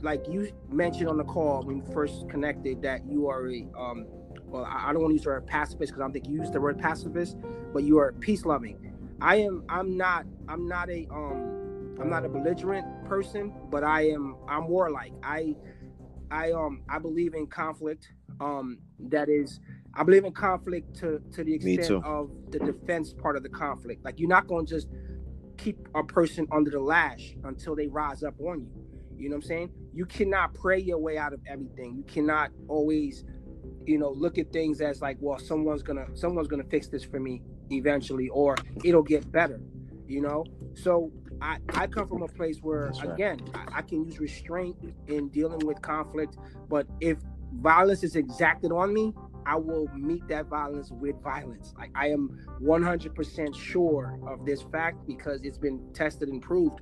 S2: like you mentioned on the call when you first connected that you are a, um, well, I don't want to use the word pacifist because I don't think you use the word pacifist, but you are peace loving. I am. I'm not. I'm not a. Um. I'm not a belligerent person, but I am. I'm warlike. I. I um. I believe in conflict. Um. That is I believe in conflict to to the extent of the defense part of the conflict. Like you're not going to just keep a person under the lash until they rise up on you. You know what I'm saying? You cannot pray your way out of everything. You cannot always, you know, look at things as like, well, someone's gonna someone's gonna fix this for me eventually, or it'll get better. You know, so I, I come from a place where That's again. I, I, can use restraint in dealing with conflict, but if violence is exacted on me, I will meet that violence with violence. Like I am 100% sure of this fact because it's been tested and proved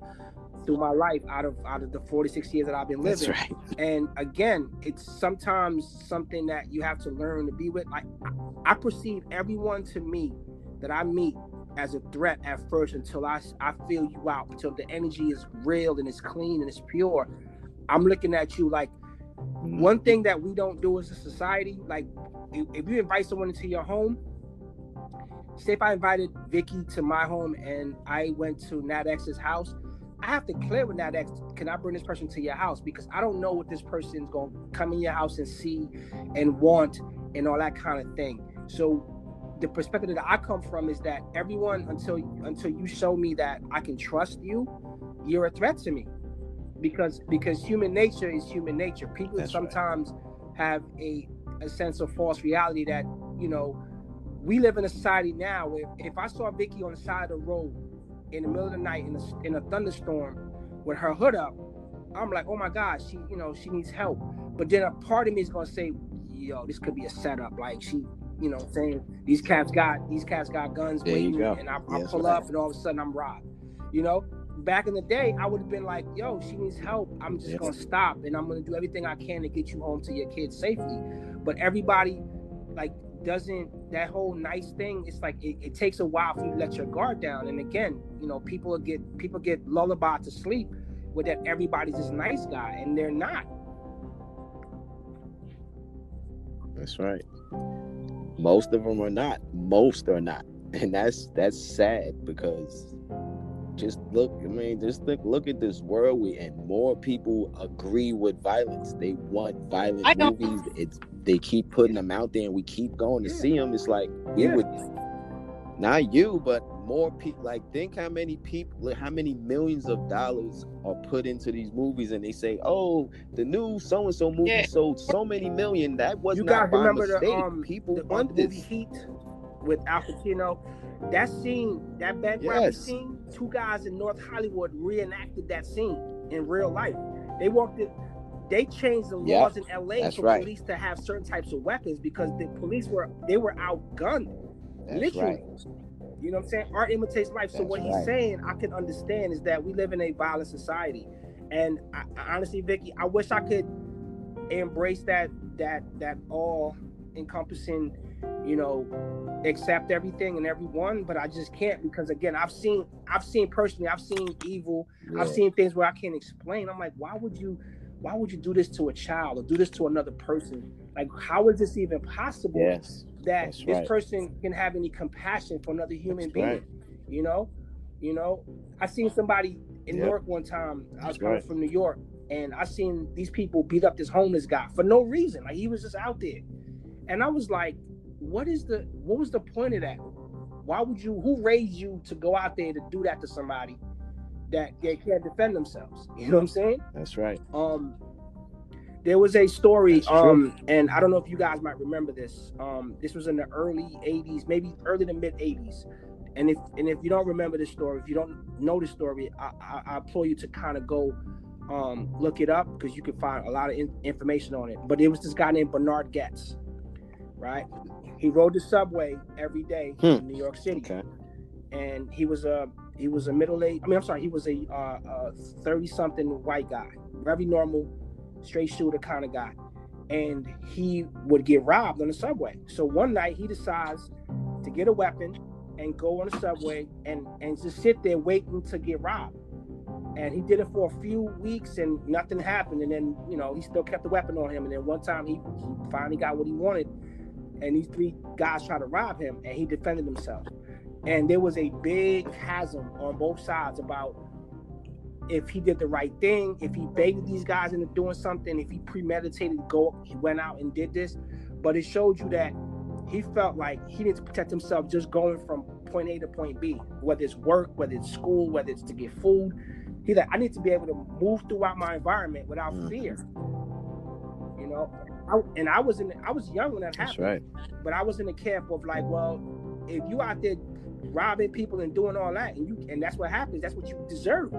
S2: through my life out of out of the 46 years that I've been living. Right. And again, it's sometimes something that you have to learn to be with. Like I, I perceive everyone to me that I meet as a threat at first until I I feel you out, until the energy is real and it's clean and it's pure. I'm looking at you like. One thing mm-hmm. that we don't do as a society, like if you invite someone into your home, say if I invited Vicky to my home and I went to Nat X's house, I have to clear with Nat X, can I bring this person to your house? Because I don't know what this person's going to come in your house and see and want and all that kind of thing. So the perspective that I come from is that everyone until until you show me that I can trust you, you're a threat to me. Because because human nature is human nature. People That's sometimes right. have a a sense of false reality that you know we live in a society now where if I saw Vicky on the side of the road in the middle of the night in a, in a thunderstorm with her hood up, I'm like, oh my God, she you know she needs help. But then a part of me is gonna say, yo, this could be a setup. Like she, you know, saying these cats got these cats got guns there waiting, and I, I pull right. up, and all of a sudden I'm robbed. You know, back in the day, I would have been like, yo, she needs help. I'm just gonna stop and I'm gonna do everything I can to get you home to your kids safely. But everybody like doesn't that whole nice thing it's like it, it, takes a while for you to let your guard down. And again you know people get people get lullaby to sleep with that everybody's this nice guy and they're not.
S3: That's right. Most of them are not. Most are not. And that's that's sad because just look i mean just look look at this world we and more people agree with violence they want violent movies it's they keep putting them out there and we keep going to yeah. see them it's like we yeah. would not you but more people like think how many people how many millions of dollars are put into these movies and they say oh the new so and so movie yeah. sold so many million that was you not by remember mistake. the um, people
S2: the want this. movie Heat with Al Pacino that scene, that bank yes. robbery scene, two guys in North Hollywood reenacted that scene in real life. They walked it. They changed the laws yep. in LA for right. police to have certain types of weapons because the police were they were outgunned, That's literally. Right. You know what I'm saying? Art imitates life. So what he's saying, I can understand, is that we live in a violent society, and I, honestly, Vicky, I wish I could embrace that that that all encompassing you know, accept everything and everyone, but I just can't because again, I've seen I've seen personally, I've seen evil, yeah. I've seen things where I can't explain. I'm like, why would you why would you do this to a child or do this to another person? Like, how is this even possible
S3: yes,
S2: that this right. person can have any compassion for another human that's being? Right. You know? You know, I seen somebody in
S3: Yep.
S2: York one time. I was
S3: That's
S2: coming
S3: right.
S2: from New York, and I seen these people beat up this homeless guy for no reason. Like he was just out there, and I was like, "What is the? What was the point of that? Why would you? Who raised you to go out there to do that to somebody that they can't defend themselves? You know what I'm saying?
S3: That's right.
S2: um there was a story um and i don't know if you guys might remember this um this was in the early 80s maybe early to mid 80s and if and if you don't remember this story if you don't know this story i i, I implore you to kind of go um look it up because you can find a lot of in- information on it but it was this guy named Bernhard Goetz right? He rode the subway every day
S3: Hmm.
S2: in new york city.
S3: Okay.
S2: and he was a he was a middle aged I mean I'm sorry he was a uh, thirty something white guy very normal straight shooter kind of guy. And he would get robbed on the subway. So one night he decides to get a weapon and go on the subway and and just sit there waiting to get robbed. And he did it for a few weeks and nothing happened. And then you know he still kept the weapon on him. And then one time he, he finally got what he wanted and these three guys tried to rob him and he defended himself and there was a big chasm on both sides about if he did the right thing, if he baited these guys into doing something, if he premeditated go, he went out and did this. But it showed you that he felt like he needed to protect himself just going from point A to point B, whether it's work, whether it's school, whether it's to get food. He's like, I need to be able to move throughout my environment without
S3: Mhm.
S2: fear. You know, I, and I was in, I was young when that
S3: That's
S2: happened
S3: right.
S2: but I was in the camp of like, well, if you out there robbing people and doing all that, and you and that's what happens, that's what you deserve,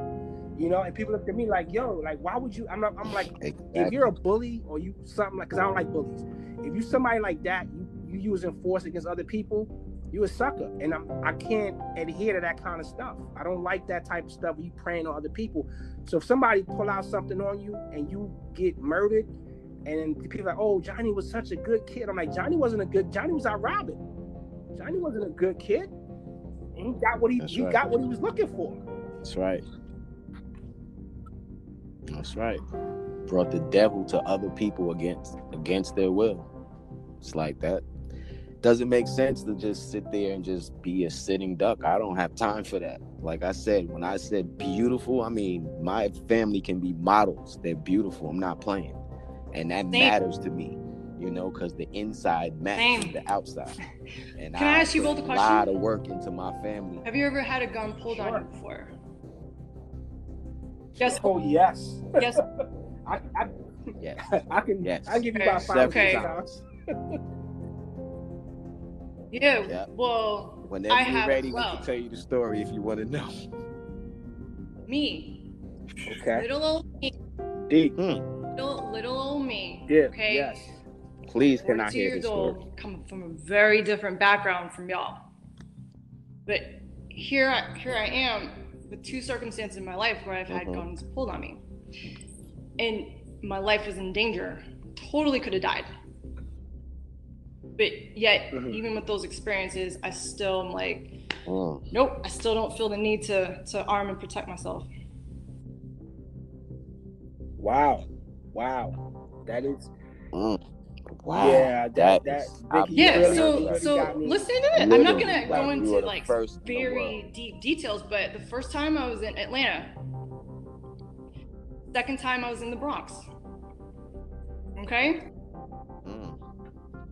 S2: you know. And people look at me like, yo, like, why would you? I'm not. I'm like, if you're a bully or you something like, because I don't like bullies. If you somebody like that, you you using force against other people, you a sucker. And I'm I can't adhere to that kind of stuff. I don't like that type of stuff. You preying on other people. So if somebody pull out something on you and you get murdered, and then people are like, oh, Johnny was such a good kid. I'm like, Johnny wasn't a good. Johnny was out robbing. Johnny wasn't a good kid. And he got what he
S3: That's
S2: he
S3: right.
S2: got what he was looking for.
S3: That's right. That's right. Brought the devil to other people against against their will. It's like that. Doesn't make sense to just sit there and just be a sitting duck. I don't have time for that. Like I said, when I said beautiful, I mean my family can be models. They're beautiful. I'm not playing. And that
S1: Same.
S3: matters to me, you know, because the inside matches
S1: Same.
S3: the outside. And
S1: Can I ask you
S3: put
S1: both a
S3: a
S1: question?
S3: lot of work into my family.
S1: Have you ever had a gun pulled on you before? Yes.
S2: Oh yes.
S1: Yes.
S2: I, I,
S3: Yes.
S2: I can
S3: Yes.
S2: I give you
S1: Okay.
S2: about five
S1: Okay.
S2: times.
S1: Yeah.
S3: Yeah.
S1: Well,
S3: Whenever
S1: I
S3: you're
S1: have
S3: ready,
S1: as
S3: we can tell you the story if you want to know.
S1: me,
S2: Okay.
S1: little old me,
S2: Deep.
S3: Hmm.
S1: Little, little old me.
S2: Yeah.
S1: Okay.
S2: Yes.
S3: Please, cannot I
S1: 42
S3: hear
S1: years
S3: this story?
S1: old, come from a very different background from y'all. But here, I, here I am with two circumstances in my life where I've had
S3: Mhm.
S1: guns pulled on me, and my life was in danger. Totally could have died. But yet,
S2: Mhm.
S1: even with those experiences, I still am like,
S3: Mm.
S1: nope. I still don't feel the need to to arm and protect myself.
S2: Wow. Wow. That is
S3: Mm. Wow.
S2: yeah, that
S3: that
S2: that,
S3: is-
S2: Vicky,
S1: Yeah,
S2: really-
S1: so
S2: really
S1: so listen to this. I'm not gonna
S3: like,
S1: go into like
S3: first in
S1: very deep details, but the first time I was in Atlanta, second time I was in the Bronx. Okay?
S3: Mm.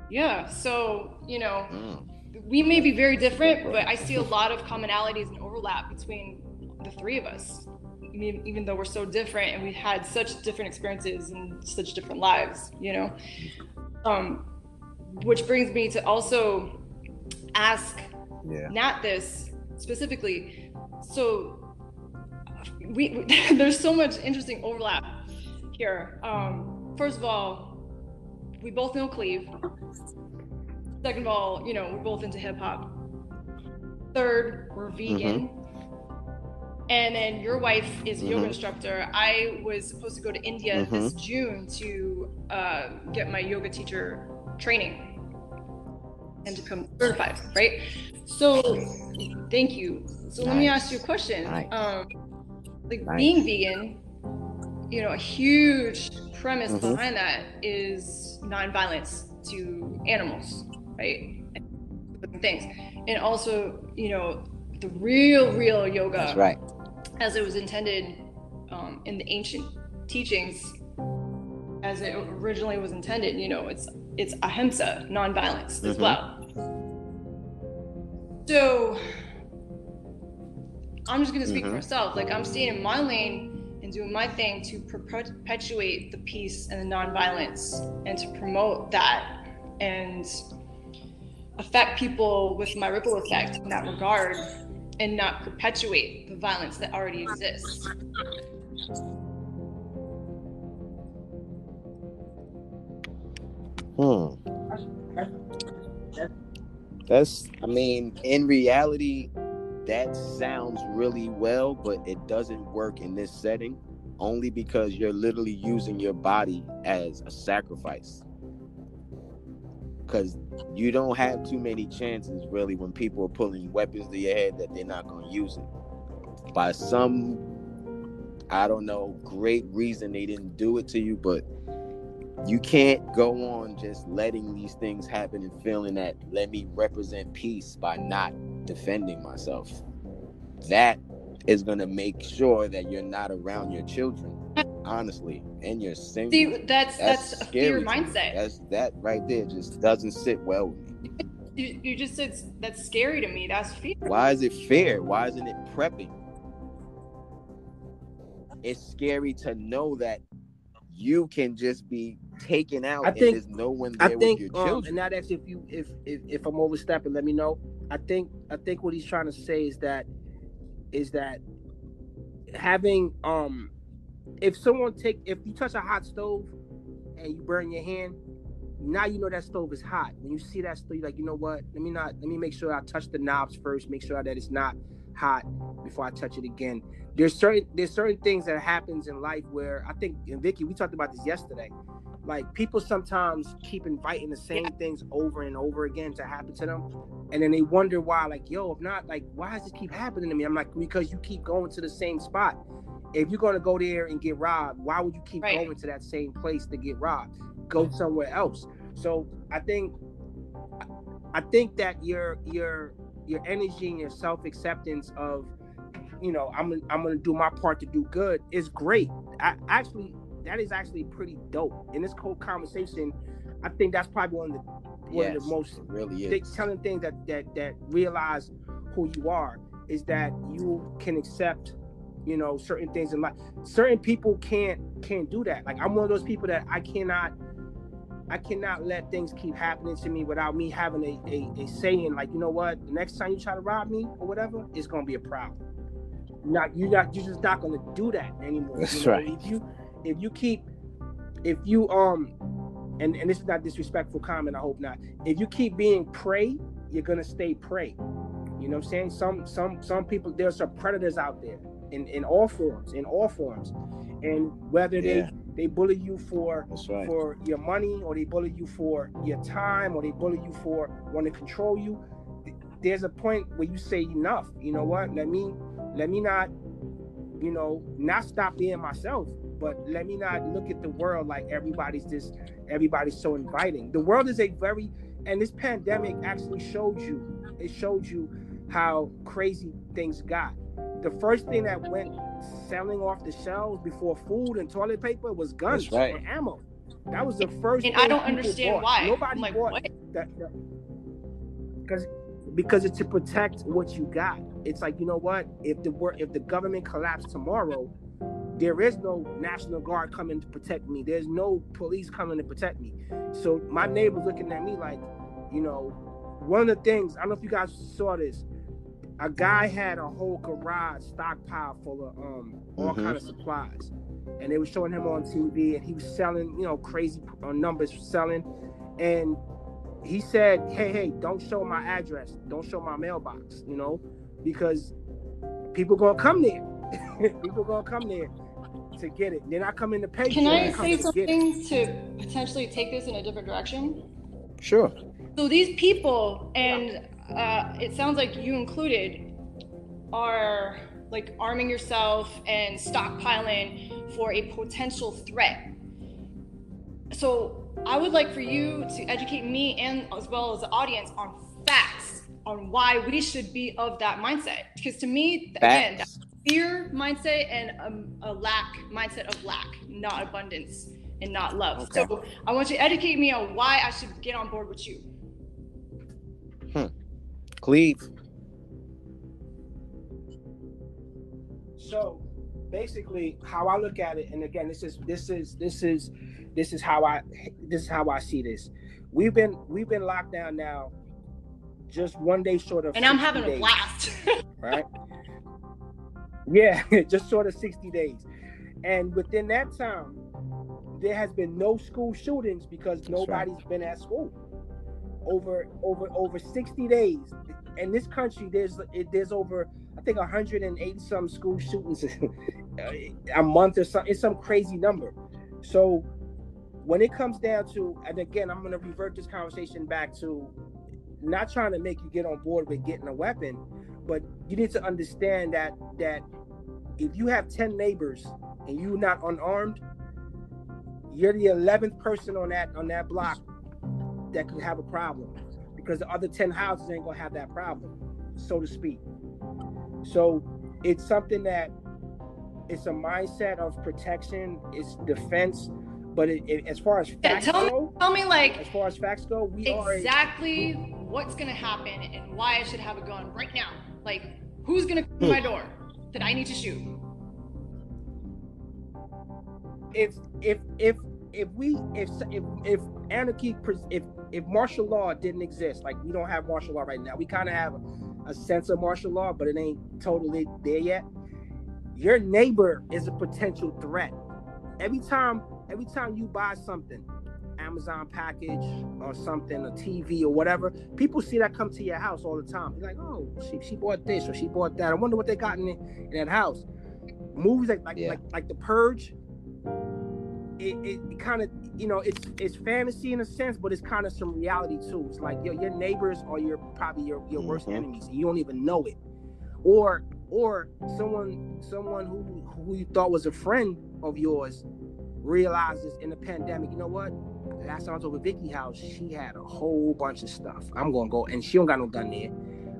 S1: Yeah, so you know,
S3: Mm.
S1: we may be very different, but I see a lot of commonalities and overlap between the three of us. Mean, even though we're so different and we've had such different experiences and such different lives, you know. Um, which brings me to also ask
S3: Yeah.
S1: Nat this specifically. So we there's so much interesting overlap here. Um, first of all, we both know Cleve. Second of all, you know, we're both into hip hop. Third, we're vegan. And then your wife is a yoga
S3: Mhm.
S1: instructor. I was supposed to go to India this June to uh, get my yoga teacher training and to become certified, right? So, thank you. So let me ask you a question.
S3: Nice.
S1: Um, like
S3: Nice.
S1: being vegan, you know, a huge premise
S3: Mhm.
S1: behind that is nonviolence to animals, right? And things, and also, you know, the real, real yoga.
S3: That's right.
S1: As it was intended um, in the ancient teachings, as it originally was intended. You know, it's it's ahimsa, nonviolence as
S3: Mhm.
S1: well. So I'm just gonna speak for
S3: Mhm.
S1: myself. Like I'm staying in my lane and doing my thing to perpetuate the peace and the nonviolence and to promote that and affect people with my ripple effect in that regard and not perpetuate the violence that already exists.
S3: Hmm. That's, I mean, in reality, that sounds really well, but it doesn't work in this setting only because you're literally using your body as a sacrifice. Because you don't have too many chances, really, when people are pulling weapons to your head that they're not going to use it. By some, I don't know, great reason they didn't do it to you, but you can't go on just letting these things happen and feeling that let me represent peace by not defending myself. That is going to make sure that you're not around your children, honestly, and your single.
S1: See, that's that's, a fear
S3: scary to me.
S1: mindset.
S3: That's that right there just doesn't sit well with me.
S1: You, you just said that's scary to me. That's fear.
S3: Why is it fair? Why isn't it prepping? It's scary to know that you can just be taken out
S2: I
S3: and
S2: think-
S3: there's no one
S2: I
S3: there
S2: think,
S3: with your
S2: um,
S3: children.
S2: and now that's if you if, if if I'm overstepping, let me know. I think I think what he's trying to say is that is that having um if someone take if you touch a hot stove and you burn your hand, now you know that stove is hot. When you see that stove, you're like, you know what? Let me not let me make sure I touch the knobs first, make sure that it's not hot before I touch it again. There's certain there's certain things that happens in life where I think and Vicky, we talked about this yesterday. Like people sometimes keep inviting the same things over and over again to happen to them. And then they wonder why, like, yo, if not, like, why does this keep happening to me? I'm like, because you keep going to the same spot. If you're gonna go there and get robbed, why would you keep
S1: Right.
S2: going to that same place to get robbed? Go mm-hmm. somewhere else. So I think I think that your your your energy and your self acceptance of you know I'm gonna- I'm gonna do my part to do good is great. I actually that is actually pretty dope. In this whole conversation, I think that's probably one of the one of the most
S3: really
S2: th- telling things that that that realize who you are is that you can accept you know certain things in life. Certain people can't can't do that. Like i'm one of those people that i cannot i cannot let things keep happening to me without me having a, a, a saying like you know what? The next time you try to rob me or whatever it's gonna be a problem. Not you're not you're just not gonna do that anymore
S3: That's
S2: you know?
S3: right.
S2: if you if you keep if you um and and this is not disrespectful comment i hope not. If you keep being prey you're gonna stay prey. You know what i'm saying? Some some some people there's some predators out there in in all forms in all forms. And whether
S3: Yeah.
S2: they they bully you for
S3: right.
S2: for your money or they bully you for your time or they bully you for want to control you th- there's a point where you say enough. You know what? Let me let me not you know not stop being myself but let me not look at the world like everybody's just everybody's so inviting. The world is a very and this pandemic actually showed you it showed you how crazy things got the first thing that went selling off the shelves before food and toilet paper was guns
S3: right.
S2: and ammo that was the first
S1: And I don't understand
S2: bought.
S1: why.
S2: nobody
S1: like,
S2: bought
S1: what?
S2: that because because it's to protect what you got it's like you know what if the wor- if the government collapsed tomorrow there is no national guard coming to protect me there's no police coming to protect me so my neighbor's looking at me like you know one of the things i don't know if you guys saw this a guy had a whole garage stockpile full of um all
S3: Mhm.
S2: kind of supplies and they were showing him on tv and he was selling you know crazy uh, numbers selling and he said hey hey don't show my address don't show my mailbox you know because people gonna come there people gonna come there to get it they're not coming to pay
S1: Can I
S2: they're
S1: say
S2: to get it.
S1: something to potentially take this in a different direction?
S3: Sure.
S1: So these people, and uh, it sounds like you included, are like arming yourself and stockpiling for a potential threat. So I would like for you to educate me and as well as the audience on facts. on why we should be of that mindset. Because to me, again, that fear mindset and um, a lack mindset of lack, not abundance and not love.
S2: Okay.
S1: So I want you to educate me on why I should get on board with you.
S3: Cleve.
S2: So basically, how I look at it, and again, this is this is this is this is how I this is how I see this. We've been we've been locked down now, just one day short of.
S1: And I'm
S2: 60
S1: having a
S2: days,
S1: blast.
S2: Right. Yeah, just short of sixty days, and within that time, there has been no school shootings because
S3: right.
S2: nobody's been at school. Over over over sixty days, in this country, there's there's over I think 180 some school shootings a month or something. It's some crazy number. So when it comes down to, and again, I'm going to revert this conversation back to not trying to make you get on board with getting a weapon, but you need to understand that that if you have 10 neighbors and you're not unarmed, you're the 11th person on that on that block that could have a problem because the other 10 houses ain't gonna have that problem, so to speak. So it's something that it's a mindset of protection, it's defense, but it, it, as far as
S1: Yeah,
S2: facts
S1: tell me,
S2: go,
S1: tell me like
S2: as far as facts go, we are a-
S1: exactly what's gonna happen and why I should have a gun right now. Like, who's gonna come to my hmm. door that I need to shoot?
S2: if if if if we if if if anarchy if if martial law didn't exist like we don't have martial law right now we kind of have a, a sense of martial law but it ain't totally there yet. Your neighbor is a potential threat. Every time every time you buy something amazon package or something a tv or whatever people see that come to your house all the time. They're like oh she, she bought this or she bought that. I wonder what they got in, in that house. Movies like like
S3: Yeah.
S2: like, like the purge it, it, it kind of you know it's it's fantasy in a sense but it's kind of some reality too. It's like your, your neighbors are your probably your, your worst
S3: Mhm.
S2: enemies and you don't even know it. Or or someone someone who who you thought was a friend of yours realizes in the pandemic you know what? Last time i was over Vicky house she had a whole bunch of stuff. I'm gonna go and she don't got no gun there.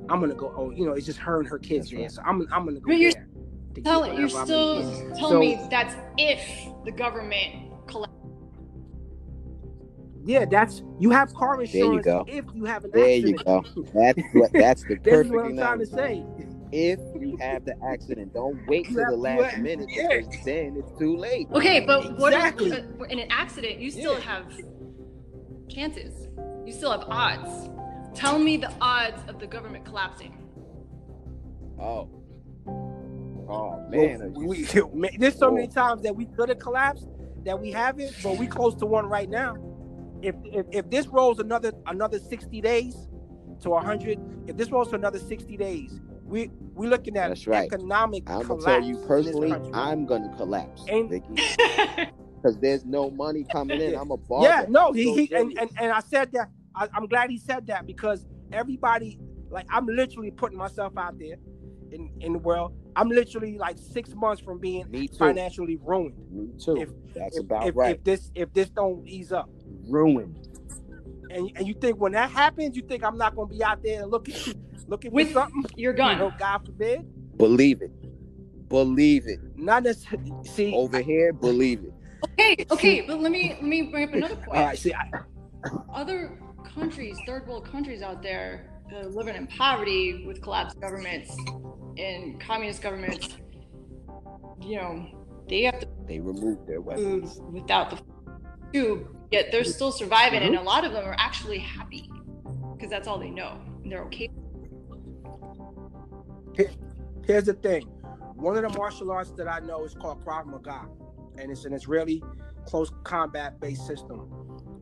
S2: I'm gonna go oh you know it's just her and her kids
S3: That's
S2: there.
S3: right.
S2: so i'm, I'm gonna go
S1: But you're
S2: there to get
S1: Tell you're still telling
S2: So-
S1: me that's if the government collapses.
S2: Yeah, mm. that's you have car there
S3: you
S2: insurance
S3: go.
S2: if you have an
S3: There you go. That's what that's the
S2: This is what I'm trying to say.
S3: If you have the accident, don't wait
S2: You
S3: till the last
S2: have-
S3: minute
S2: yeah.
S3: because then it's too late.
S1: Okay, but what if in an accident you still
S2: Yeah.
S1: have chances? You still have odds. Tell me the odds of the government collapsing.
S3: Oh. Oh man.
S2: Well, we, there's so many times that we could have collapsed that we haven't, but we close to one right now. If, if if this rolls another another 60 days to 100, if this rolls to another 60 days, we we looking at
S3: That's right.
S2: economic
S3: I'm gonna tell you personally. I'm gonna collapse,
S2: Ain't-
S3: Vicky, because there's no money coming in. I'm a barber.
S2: Yeah, no, he, he and, and and I said that. I, I'm glad he said that because everybody, like, I'm literally putting myself out there in in the world. I'm literally like six months from being
S3: Me too.
S2: financially ruined.
S3: Me too.
S2: If-
S3: That's
S2: If,
S3: about
S2: if,
S3: right.
S2: if this if this don't ease up,
S3: Ruined.
S2: and and you think when that happens, you think I'm not gonna be out there looking looking
S1: With
S2: for something?
S1: Your
S2: You
S1: gun.
S2: know, God forbid.
S3: Believe it. Believe it.
S2: Not necessarily. See,
S3: Over here, believe it.
S1: Okay, okay, but let me let me bring up another point.
S2: all right. See, I,
S1: Other countries, third world countries out there, uh, living in poverty with collapsed governments and communist governments, you know, they have to
S3: They remove their weapons.
S1: food without the tube, yet they're still surviving, and a mm-hmm. lot of them are actually happy because that's all they know. And they're okay.
S2: here's the thing. One of the martial arts that I know is called Krav Maga, and it's an Israeli close combat based system.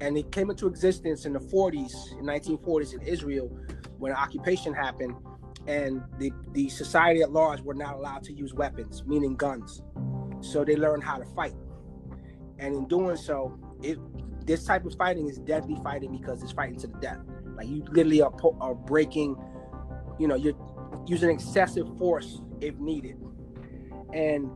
S2: And it came into existence in the 40s, in 1940s in Israel, when occupation happened, and the, the society at large were not allowed to use weapons, meaning guns. So they learned how to fight. And in doing so, it this type of fighting is deadly fighting because it's fighting to the death. Like you literally are, po- are breaking, you know, you're using excessive force if needed. And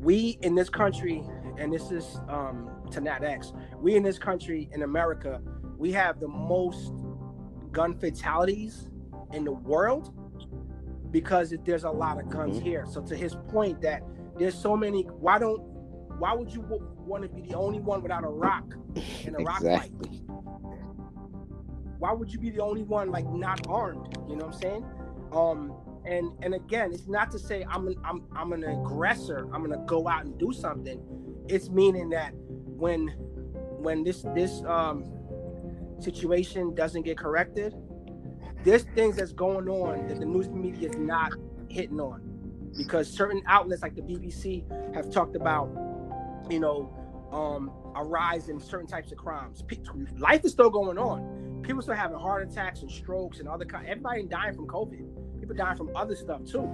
S2: we in this country, and this is um, to Nat X, we in this country in America, we have the most gun fatalities in the world because there's a lot of guns
S3: Mhm.
S2: here. So to his point that there's so many, why don't why would you want to be the only one without a rock in a rock fight? Why would you be the only one like not armed? You know what I'm saying? Um, and and again, it's not to say I'm an I'm I'm an aggressor. I'm gonna go out and do something. It's meaning that when when this this um situation doesn't get corrected, there's things that's going on that the news media is not hitting on because certain outlets like the BBC have talked about, you know, um, a rise in certain types of crimes. Life is still going on. People still having heart attacks and strokes and other. Everybody dying from COVID. People dying from other stuff too.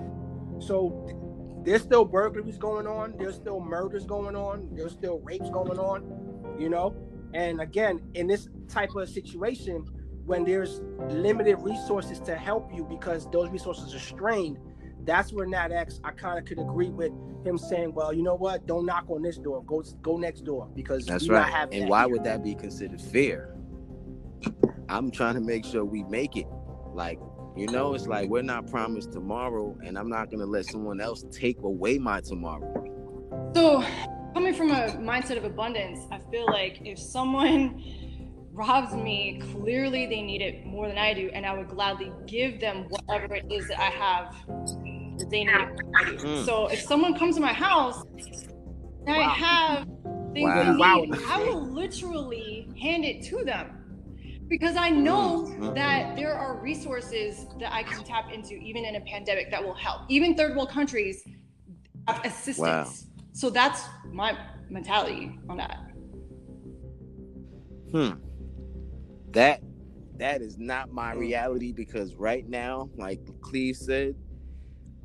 S2: So th- there's still burglaries going on. There's still murders going on. There's still rapes going on. You know, and again, in this type of situation, when there's limited resources to help you because those resources are strained, that's where Nat X I kind of could agree with him saying, well, you know what? Don't knock on this door. Go go next door because
S3: That's
S2: we not
S3: right.
S2: having
S3: And
S2: that
S3: why
S2: here.
S3: would that be considered fair? I'm trying to make sure we make it. Like, you know, it's like we're not promised tomorrow, and I'm not gonna let someone else take away my tomorrow.
S1: So, coming from a mindset of abundance, I feel like if someone robs me, clearly they need it more than I do, and I would gladly give them whatever it is that I have that they need. More than I do.
S3: Mm.
S1: So, if someone comes to my house and I have things
S3: Wow.
S1: they need,
S2: Wow.
S1: I will literally hand it to them because I know
S3: Mhm.
S1: that there are resources that I can tap into, even in a pandemic, that will help. Even third world countries have assistance. So that's my mentality on that.
S3: Hmm. That that is not my mm. reality because right now, like Cleve said,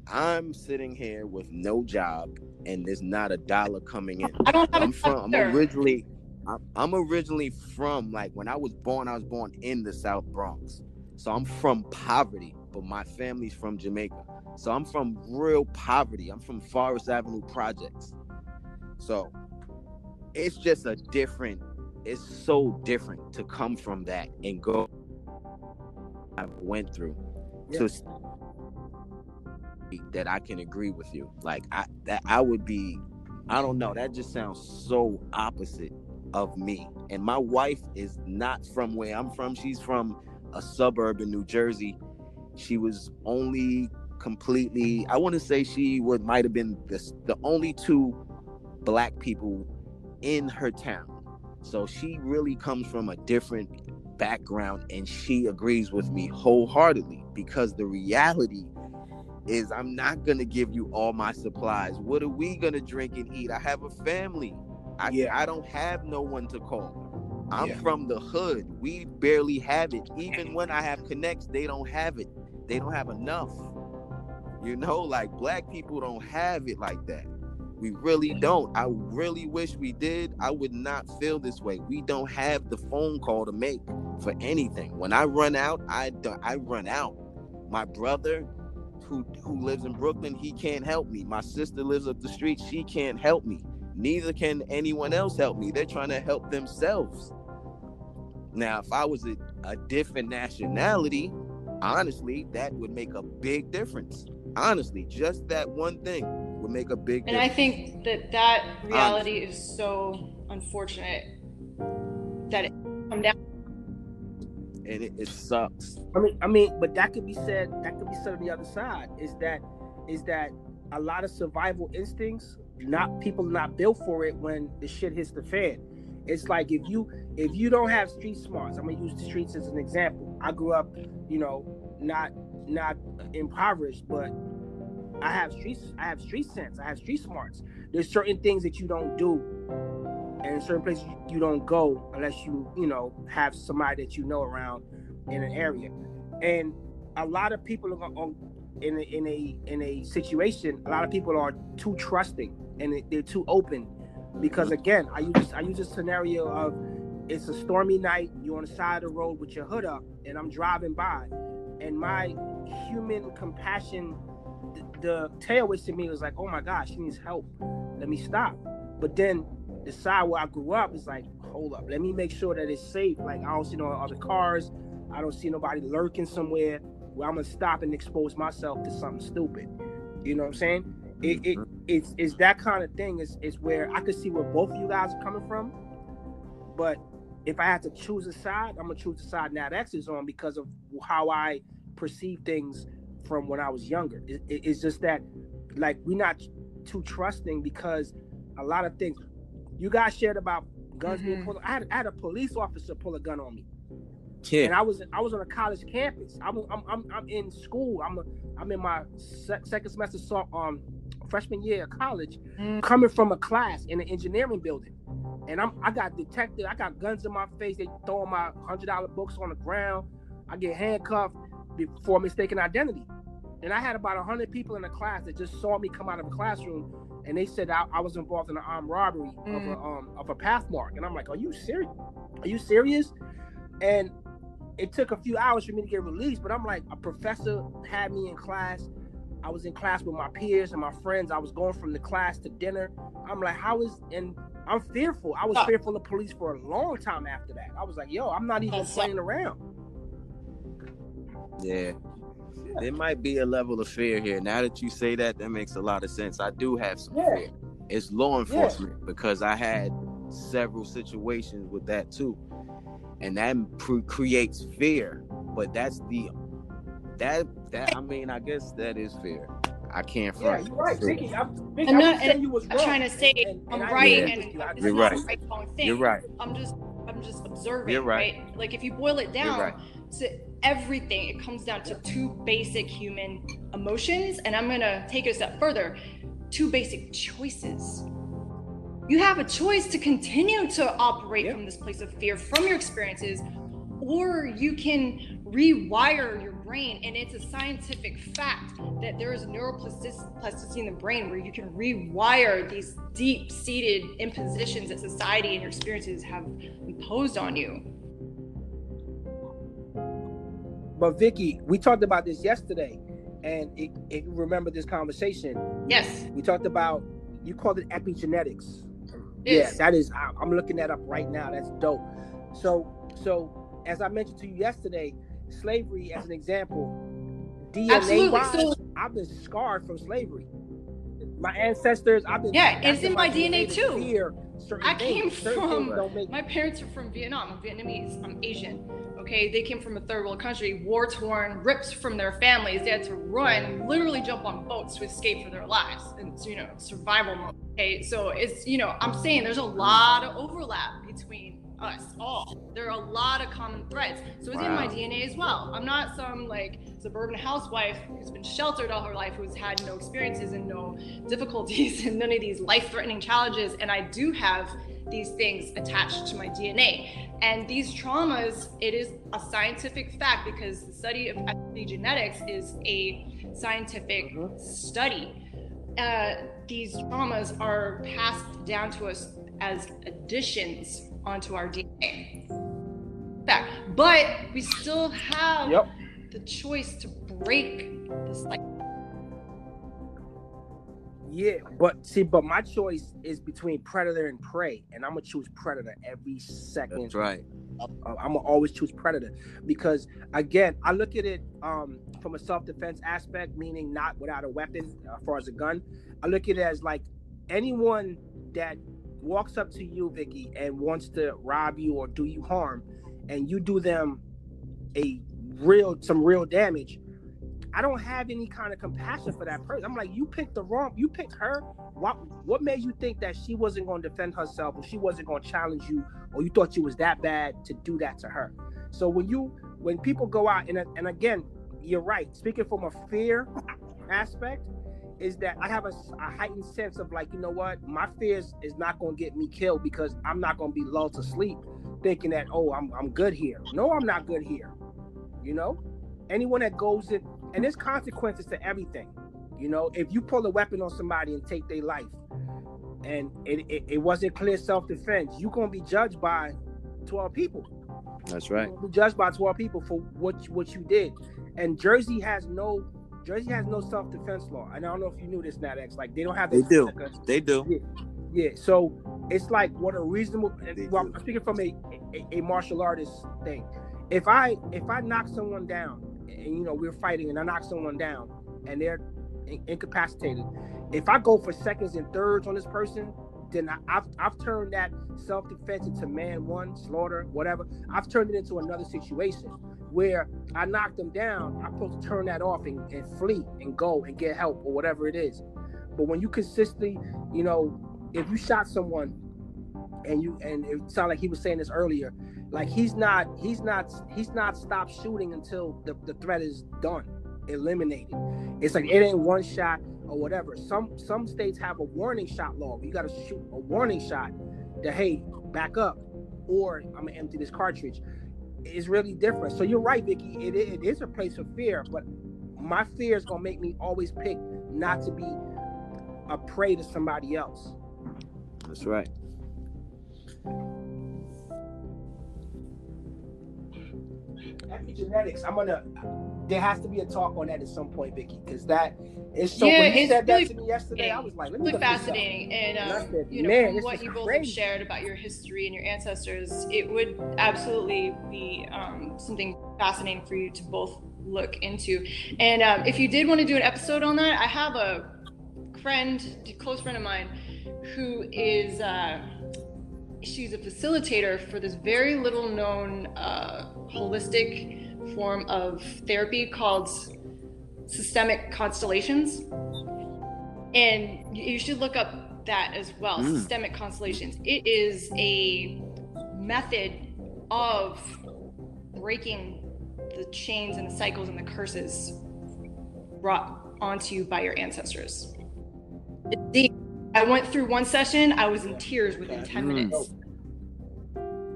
S3: I'm sitting here with no job and there's not a dollar coming in.
S1: I don't have
S3: I'm
S1: a
S3: from. I'm originally. I'm, I'm originally from like when I was born. I was born in the South Bronx, so I'm from poverty. But my family's from Jamaica, so I'm from real poverty. I'm from Forest Avenue projects, so it's just a different. It's so different to come from that and go. I went through to s- that I can agree with you. Like I that I would be I don't know, that just sounds so opposite of me. And my wife is not from where I'm from. She's from a suburb in New Jersey. She was only completely I want to say she would might have been the, the only two black people in her town. So she really comes from a different background and she agrees with me wholeheartedly because the reality is I'm not gonna give you all my supplies. What are we gonna drink and eat? I have a family. I
S2: Yeah.
S3: I don't have no one to call. I'm
S2: Yeah.
S3: from the hood. We barely have it. Even when I have connects, they don't have it. They don't have enough. You know, like black people don't have it like that. We really don't. I really wish we did. I would not feel this way. We don't have the phone call to make for anything. When I run out, I I run out. My brother, who who lives in Brooklyn, he can't help me. My sister lives up the street, she can't help me. Neither can anyone else help me. They're trying to help themselves. Now, if I was a, a different nationality, honestly, that would make a big difference. Honestly, just that one thing would make a big
S1: And I think that that um, reality is so unfortunate that it come down.
S3: and it, it sucks.
S2: I mean, I mean, but that could be said. That could be said on the other side. Is that is that a lot of survival instincts? Not people not built for it when the shit hits the fan. It's like if you if you don't have street smarts. I'm gonna use the streets as an example. I grew up, you know, not not impoverished, but I have streets. I have street sense. I have street smarts. There's certain things that you don't do, and certain places you, don't go unless you you know have somebody that you know around in an area. And a lot of people are on, in a, in a in a situation. A lot of people are too trusting and they- they're too open because again, I use I use this scenario of it's a stormy night. You're on the side of the road with your hood up, and I'm driving by, and my human compassion, the, tail tailwind to me was like, oh my gosh, she needs help. Let me stop. But then the side where I grew up is like, hold up, let me make sure that it's safe. Like I don't see no other cars. I don't see nobody lurking somewhere where I'm gonna stop and expose myself to something stupid. You know what I'm saying? It, it
S3: Mm-hmm.
S2: it's it's that kind of thing. Is is where I could see where both of you guys are coming from, but if I had to choose a side, I'm gonna choose the side Nat X is on because of how I perceive things from when I was younger. It, it- it's just that, like, we're not too trusting because a lot of things. You guys shared about guns being
S1: Mhm.
S2: pulled. I had, I had a police officer pull a gun on me, and I was I was on a college campus. I'm I'm I'm, I'm in school. I'm a, I'm in my se- second semester so, um freshman year of college,
S1: Mm.
S2: coming from a class in an engineering building, and I'm I got detected. I got guns in my face. They throwing my hundred dollar books on the ground. I get handcuffed before mistaken identity. And I had about hundred people in the class that just saw me come out of a classroom, and they said I, I was involved in an armed robbery of a
S1: Mm.
S2: um of a pathmark. And I'm like, are you serious? Are you serious? And it took a few hours for me to get released, but I'm like, a professor had me in class. I was in class with my peers and my friends. I was going from the class to dinner. I'm like, how is and I'm fearful. I was
S1: Oh.
S2: fearful of police for a long time after that. I was like, yo, I'm not even
S1: That's-
S2: playing around.
S3: Yeah. There might be a level of fear here. Now that you say that, that makes a lot of sense. I do have some
S2: Yeah.
S3: fear. It's law enforcement because I had several situations with that too. And that pre- creates fear. But that's the that that I mean, I guess that is fear. I can't
S2: Yeah, you're right,
S3: Fear.
S2: Vicky. I'm, Vicky,
S1: I'm
S2: I'm
S1: not-
S2: not saying you was
S1: I'm
S2: wrong.
S1: trying to say
S2: And- and
S1: I'm
S2: I
S1: right
S2: agree
S1: and
S2: with you. I
S1: it's
S3: You're
S1: not
S3: right.
S1: a right wrong thing.
S3: You're right.
S1: I'm just I'm just observing,
S3: You're right.
S1: Like if you boil it down
S3: right.
S1: To everything, it comes down to two basic human emotions, and I'm gonna take it a step further. Two basic choices. You have a choice to continue to operate
S2: Yeah.
S1: from this place of fear from your experiences, or you can rewire your brain. And it's a scientific fact that there is neuroplasticity in the brain where you can rewire these deep seated impositions that society and your experiences have imposed on you.
S2: But Vicky, we talked about this yesterday, and it, if you remember this conversation,
S1: Yes.
S2: we talked about you called it epigenetics.
S1: Yes.
S2: Yeah, that is. I'm looking that up right now. That's dope. So, so as I mentioned to you yesterday, slavery as an example, DNA
S1: Absolutely.
S2: wise,
S1: So-
S2: I've been scarred from slavery. My ancestors, I've been.
S1: Yeah, it's in my DNA
S2: to
S1: too.
S2: Fear
S1: I came
S2: Certain
S1: from-
S2: don't make
S1: My parents are from Vietnam. I'm Vietnamese. I'm Asian. Okay, they came from a third world country, war torn, ripped from their families. They had to run, literally jump on boats to escape for their lives. And you know, survival mode. Okay, so it's, you know, I'm saying there's a lot of overlap between us all. There are a lot of common threads. So it's in my DNA as well. I'm not some like suburban housewife who's been sheltered all her life, who's had no experiences and no difficulties and none of these life threatening challenges. And I do have these things attached to my DNA. And these traumas, it is a scientific fact because the study of epigenetics is a scientific
S2: Mhm.
S1: study. Uh, these traumas are passed down to us as additions onto our DNA. Fact. But we still have
S2: Yep.
S1: the choice to break this cycle.
S2: Yeah, but see, but my choice is between predator and prey, and I'm gonna choose predator every second.
S3: That's right.
S2: I'm gonna always choose predator because, again, I look at it um, from a self-defense aspect, meaning not without a weapon, uh, as far as a gun. I look at it as like anyone that walks up to you, Vicky, and wants to rob you or do you harm, and you do them a real some real damage. I don't have any kind of compassion for that person. I'm like, you picked the wrong, you picked her. What what made you think that she wasn't going to defend herself or she wasn't going to challenge you or you thought you was that bad to do that to her? So when you when people go out and and again, you're right. Speaking from a fear aspect, is that I have a, a heightened sense of like, you know what, my fears is not going to get me killed because I'm not going to be lulled to sleep thinking that oh I'm I'm good here. No, I'm not good here. You know, anyone that goes in and there's consequences to everything. You know, if you pull a weapon on somebody and take their life, and it, it, it wasn't clear self-defense, you're gonna be judged by 12 people.
S3: That's right.
S2: You're be judged by 12 people for what you- what you did. And Jersey has no Jersey has no self-defense law. And I don't know if you knew this, Nadex. Like they don't have
S3: They do. They do.
S2: yeah, so it's like what a reasonable. Well. I'm speaking from a, a a martial artist thing. if I if I knock someone down and you know we're fighting and I knock someone down and they're in- incapacitated, if I go for seconds and thirds on this person, then I, have I've turned that self defense into man one slaughter whatever. I've turned it into another situation where I knock them down. I'm supposed to turn that off and, and flee and go and get help or whatever it is. But when you consistently, you know, if you shot someone and you and it sounded like he was saying this earlier, like he's not he's not he's not stopped shooting until the, the threat is done, eliminated. It's like it ain't one shot or whatever. Some some states have a warning shot law. You got to shoot a warning shot that hey, back up, or I'm gonna empty this cartridge. It's really different. So you're right, Vicky. It, it is a place of fear, but my fear is gonna make me always pick not to be a prey to somebody else.
S3: That's right.
S2: Epigenetics. I'm gonna. There has to be a talk on that at some point, Vicky, because that is so.
S1: Yeah,
S2: when you said
S1: really
S2: that to me yesterday, I was like, let me
S1: really
S2: look this up.
S1: fascinating. And
S2: And
S1: um,
S2: said,
S1: you know,
S2: "Man,
S1: from what you both
S2: crazy."
S1: have shared about your history and your ancestors, it would absolutely be um, something fascinating for you to both look into. And um, if you did want to do an episode on that, I have a friend, a close friend of mine, who is. Uh, she's a facilitator for this very little known uh, holistic form of therapy called systemic constellations and you- you should look up that as well
S3: Mm.
S1: systemic constellations it is a method of breaking the chains and the cycles and the curses brought onto you by your ancestors It's deep. I went through one session i was in tears within 10
S3: Mm.
S1: minutes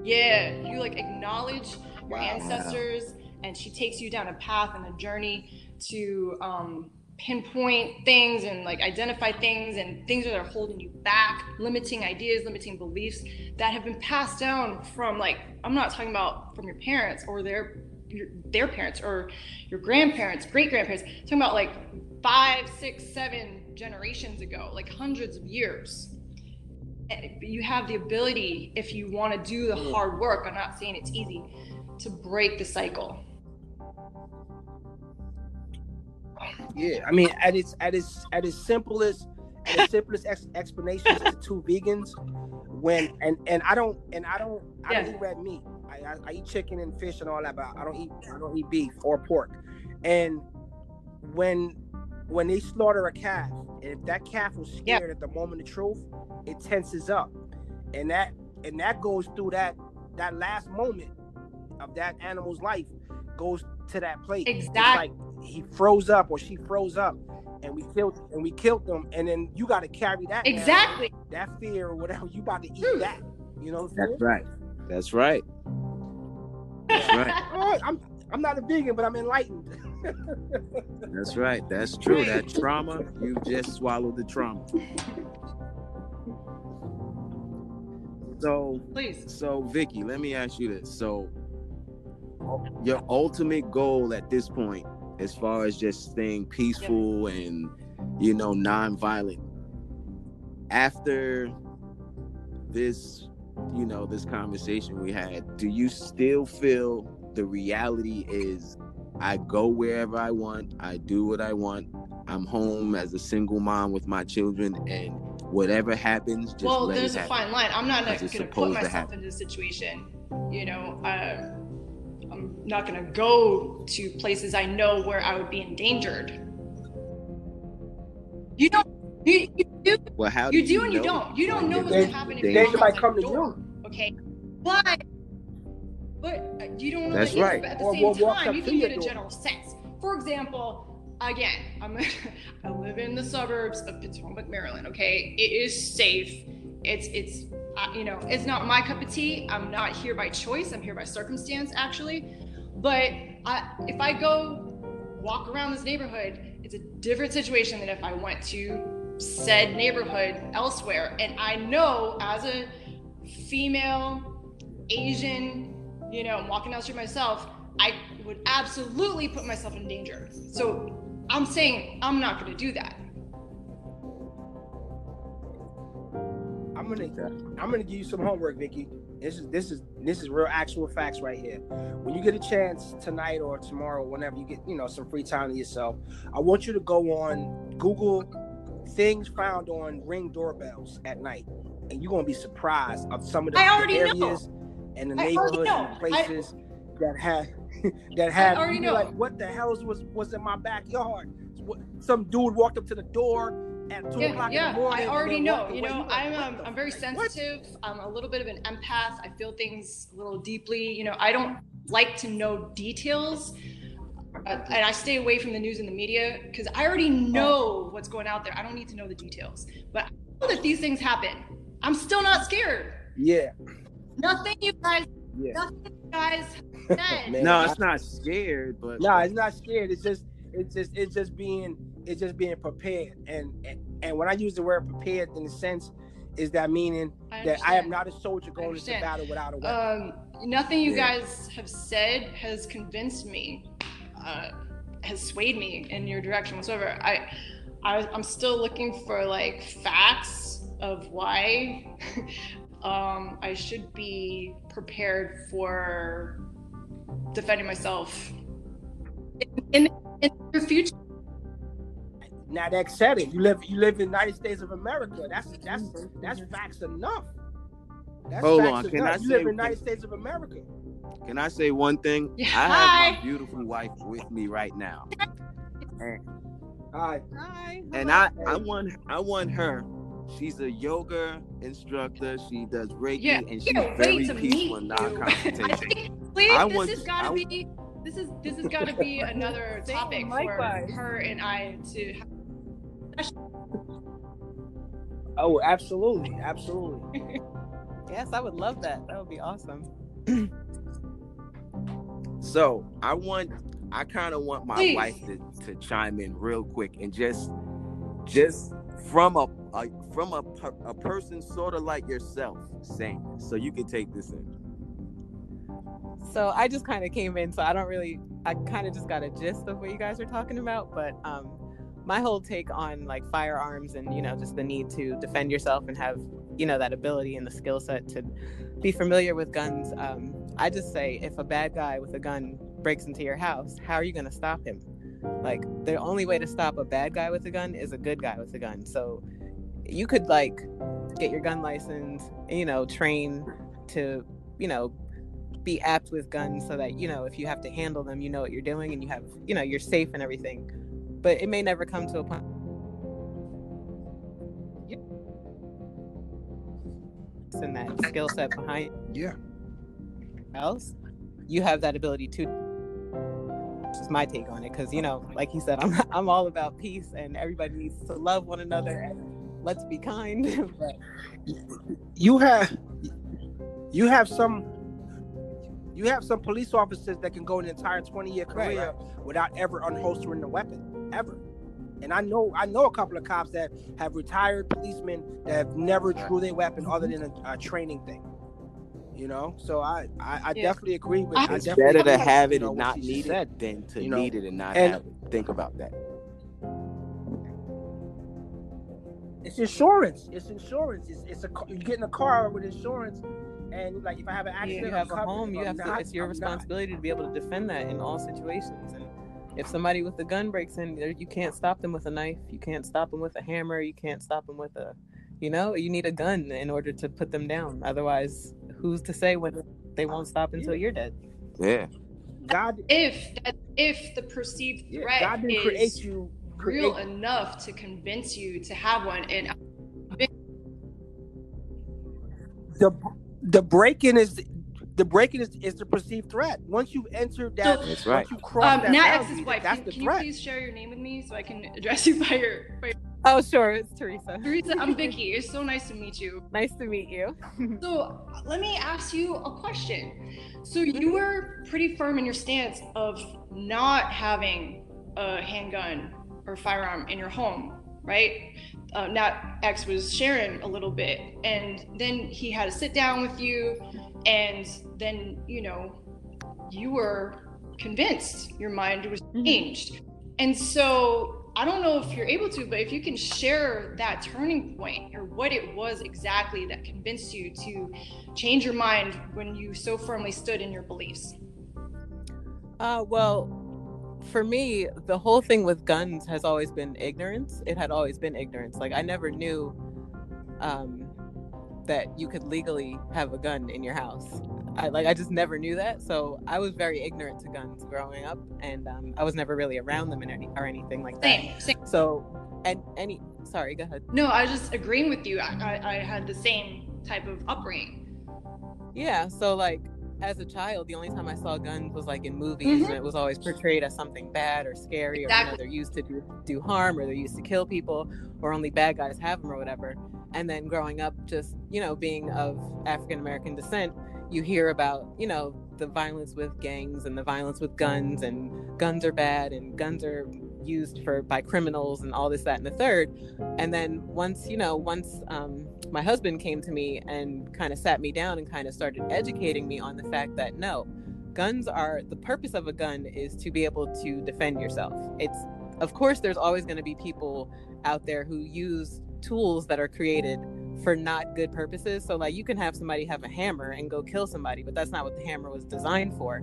S1: yeah you like acknowledge your
S3: Wow.
S1: ancestors and she takes you down a path and a journey to um, pinpoint things and like identify things and things that are holding you back limiting ideas limiting beliefs that have been passed down from like i'm not talking about from your parents or their your, their parents or your grandparents great grandparents talking about like five six seven generations ago like hundreds of years eh, you have the ability if you want to do the mm. hard work i'm not saying it's easy to break the cycle
S2: Yeah, I mean, at its at its at its simplest, at its simplest ex- explanations to two vegans, when and and I don't and I don't I don't eat red meat. I, I, I eat chicken and fish and all that, but I don't eat I don't eat beef or pork. And when when they slaughter a calf, and if that calf was
S1: Yeah.
S2: scared at the moment of truth, it tenses up, and that and that goes through that that last moment of that animal's life goes to that plate. It's
S1: Exactly.
S2: like he froze up or she froze up, and we killed and we killed them, and then you got to carry that now,
S1: exactly
S2: that fear or whatever. You about to eat
S1: Hmm.
S2: that. You know what I'm
S3: That's
S2: saying?
S3: right. That's right. That's right.
S2: I'm I'm not a vegan, but I'm enlightened.
S3: That's right. That's true. That trauma, you just swallowed the trauma. So,
S1: please
S3: so Vicky, let me ask you this. So, your ultimate goal at this point, as far as just staying peaceful and you know non-violent, after this, you know, this conversation we had, do you still feel the reality is I go wherever I want, I do what I want, I'm home as a single mom with my children, and whatever happens, just
S1: well
S3: let
S1: there's
S3: it
S1: a
S3: happen.
S1: fine line. I'm not going to put
S3: supposed to
S1: myself
S3: happen.
S1: into a situation you know uh, i'm not going to go to places i know where i would be endangered. You don't you, you do
S3: Well, how
S1: you
S3: do
S1: do and you don't. You don't
S3: when
S1: know what's going to happen if
S3: danger
S1: you
S2: might come
S1: the
S2: to
S1: door, okay? But but uh, you don't know
S3: That's
S1: the answer,
S3: right.
S1: but at the
S2: Or
S1: same
S2: we'll
S1: time you can get a
S2: door.
S1: general sense. For example again i'm i live in the suburbs of potomac maryland okay? It is safe. It's it's uh, you know it's not my cup of tea. I'm not here by choice. I'm here by circumstance actually. But I, if i go walk around this neighborhood it's a different situation than if i went to said neighborhood elsewhere. And i know as a female asian you know I'm walking down the street myself i would absolutely put myself in danger so i'm saying i'm not going to do that
S2: I'm gonna I'm gonna give you some homework, Vicky. This is this is this is real actual facts right here. When you get a chance tonight or tomorrow, whenever you get you know some free time to yourself, I want you to go on Google things found on ring doorbells at night, and you're gonna be surprised of some of the,
S1: I
S2: the
S1: already know.
S2: And the
S1: I already
S2: neighborhoods
S1: know.
S2: and places that have that have
S1: already know.
S2: like what the hell was was in my backyard? Some dude walked up to the door at two
S1: Yeah,
S2: o'clock
S1: yeah,
S2: in the morning.
S1: I already know. You know, I'm um, I'm very
S2: what?
S1: sensitive. I'm a little bit of an empath. I feel things a little deeply. You know, I don't like to know details, uh, and I stay away from the news and the media because I already know what's going out there. I don't need to know the details. But I know that these things happen. I'm still not scared.
S2: Yeah,
S1: Nothing you guys,
S2: yeah.
S1: nothing you guys said.
S2: Man,
S4: No, it's not scared, but
S2: No, it's not scared. It's just it's just it's just being it's just being prepared. And and, and when I use the word prepared in the sense is that meaning
S1: I
S2: that I am not a soldier going into battle without a weapon.
S1: Um, nothing you
S4: Yeah.
S1: guys have said has convinced me, uh, has swayed me in your direction whatsoever. I, I, I'm still looking for like facts of why um, I should be prepared for defending myself in, in, in the future.
S2: now that said it, you live you live in the United States of America. That's that's that's facts enough. That's
S4: Hold
S2: facts
S4: on, can
S2: enough.
S4: I
S2: you
S4: say-
S2: live in the United States of America.
S4: Can I say one thing?
S1: Yeah,
S4: I have
S1: hi.
S4: my beautiful wife with me right now, and,
S2: All right.
S5: Hi.
S4: and I I want I want her. She's a yoga instructor. She does Reiki,
S1: Yeah,
S4: and she's very
S1: wait to meet
S4: peaceful and
S1: you. I
S4: non-confrontational.
S1: think, please,
S4: I
S1: this
S4: want-
S1: has got to be. This is this has got to be another
S5: Same,
S1: topic for her and I to. Have.
S2: Oh, absolutely, absolutely.
S5: Yes, I would love that. That would be awesome.
S4: So I want, I kind of want my
S1: Please.
S4: wife to, to chime in real quick and just, just from a, a from a a person sort of like yourself saying so you can take this in.
S5: So I just kind of came in, so I don't really, I kind of just got a gist of what you guys are talking about. But um, my whole take on like firearms and you know just the need to defend yourself and have you know that ability and the skill set to be familiar with guns. Um, I just say if a bad guy with a gun breaks into your house, how are you going to stop him? Like the only way to stop a bad guy with a gun is a good guy with a gun. So you could like get your gun license, you know, train to, you know, be apt with guns so that, you know, if you have to handle them, you know what you're doing and you have, you know, you're safe and everything. But it may never come to a point. Yeah. And that skill set behind
S2: Yeah.
S5: else, you have that ability to. This is my take on it, because you know, like he said, I'm I'm all about peace, and everybody needs to love one another, and let's be kind. but
S2: you have you have some you have some police officers that can go an entire 20 year
S5: Right,
S2: career without ever unholstering the weapon ever. And i know i know a couple of cops that have retired policemen that have never drew their weapon other than a, a training thing you know so i i, I
S1: Yeah.
S2: definitely agree with
S1: I-
S2: I
S4: It's
S2: definitely
S4: better to
S2: agree with,
S4: have
S2: you
S4: it
S2: know,
S4: and not need
S2: said.
S4: it than to
S2: you know,
S4: need it and not
S2: and-
S4: have it. Think about that.
S2: it's insurance it's insurance it's, it's a ca- you get in a car with insurance and like if i have an
S5: if
S2: accident
S5: you have
S2: I'm
S5: a
S2: covered.
S5: home, you
S2: I'm
S5: have to. It's your
S2: I'm not.
S5: responsibility to be able to defend that in all situations. And if somebody with a gun breaks in, there- you can't stop them with a knife. You can't stop them with a hammer. You can't stop them with a, you know, you need a gun in order to put them down. Otherwise, who's to say when they won't stop until you're dead?
S4: Yeah.
S2: god
S1: If that, if the perceived
S2: yeah,
S1: threat
S2: god didn't
S1: is
S2: create you
S1: real
S2: create-
S1: enough to convince you to have one, and
S2: the the break-in is the break-in is, is the perceived threat. Once you've entered that,
S4: That's right.
S2: once you cross
S1: um,
S2: that
S1: Nat
S2: boundary,
S1: X's wife,
S2: that's
S1: can,
S2: the
S1: can you please share your name with me so I can address you by your, by your
S5: Oh, sure, it's Teresa.
S1: Teresa? I'm Vicky. It's so nice to meet you.
S5: Nice to meet you.
S1: So let me ask you a question. So you were pretty firm in your stance of not having a handgun or firearm in your home, right? Uh, Nat X was sharing a little bit, and then he had to sit down with you, and then you know you were convinced your mind was
S5: Mhm.
S1: changed, and so I don't know if you're able to, but if you can share that turning point or what it was exactly that convinced you to change your mind when you so firmly stood in your beliefs.
S5: Uh, well, for me, the whole thing with guns has always been ignorance. It had always been ignorance. Like I never knew um, that you could legally have a gun in your house. I like I just never knew that. So I was very ignorant to guns growing up, and um, I was never really around them in any, or anything like that.
S1: Same, same.
S5: So and any sorry, go ahead.
S1: No, I was just agreeing with you. I, I, I had the same type of upbringing.
S5: Yeah, so like as a child, the only time I saw guns was like in movies,
S1: Mhm.
S5: and it was always portrayed as something bad or scary, or you know, they're used to do, do harm, or they're used to kill people, or only bad guys have them, or whatever. And then growing up, just you know, being of African American descent, you hear about you know the violence with gangs and the violence with guns, and guns are bad, and guns are used for by criminals, and all this, that, and the third. And then once you know, once um, my husband came to me and kind of sat me down and kind of started educating me on the fact that no, guns are the purpose of a gun is to be able to defend yourself. It's of course there's always going to be people out there who use tools that are created for not good purposes. So like you can have somebody have a hammer and go kill somebody, but that's not what the hammer was designed for.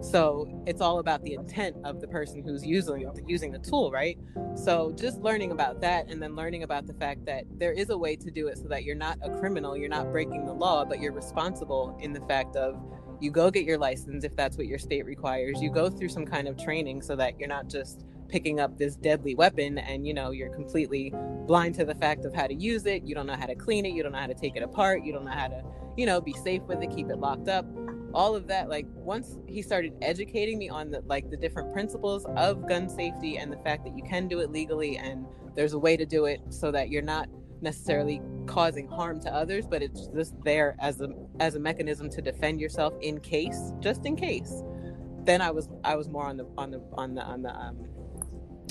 S5: So it's all about the intent of the person who's using using the tool, right? So just learning about that and then learning about the fact that there is a way to do it so that you're not a criminal, you're not breaking the law, but you're responsible in the fact of you go get your license if that's what your state requires. You go through some kind of training so that you're not just picking up this deadly weapon and you know you're completely blind to the fact of how to use it. You don't know how to clean it, you don't know how to take it apart, you don't know how to, you know, be safe with it, keep it locked up. All of that like once he started educating me on the like the different principles of gun safety and the fact that you can do it legally and there's a way to do it so that you're not necessarily causing harm to others but it's just there as a as a mechanism to defend yourself in case just in case then i was i was more on the on the on the on the um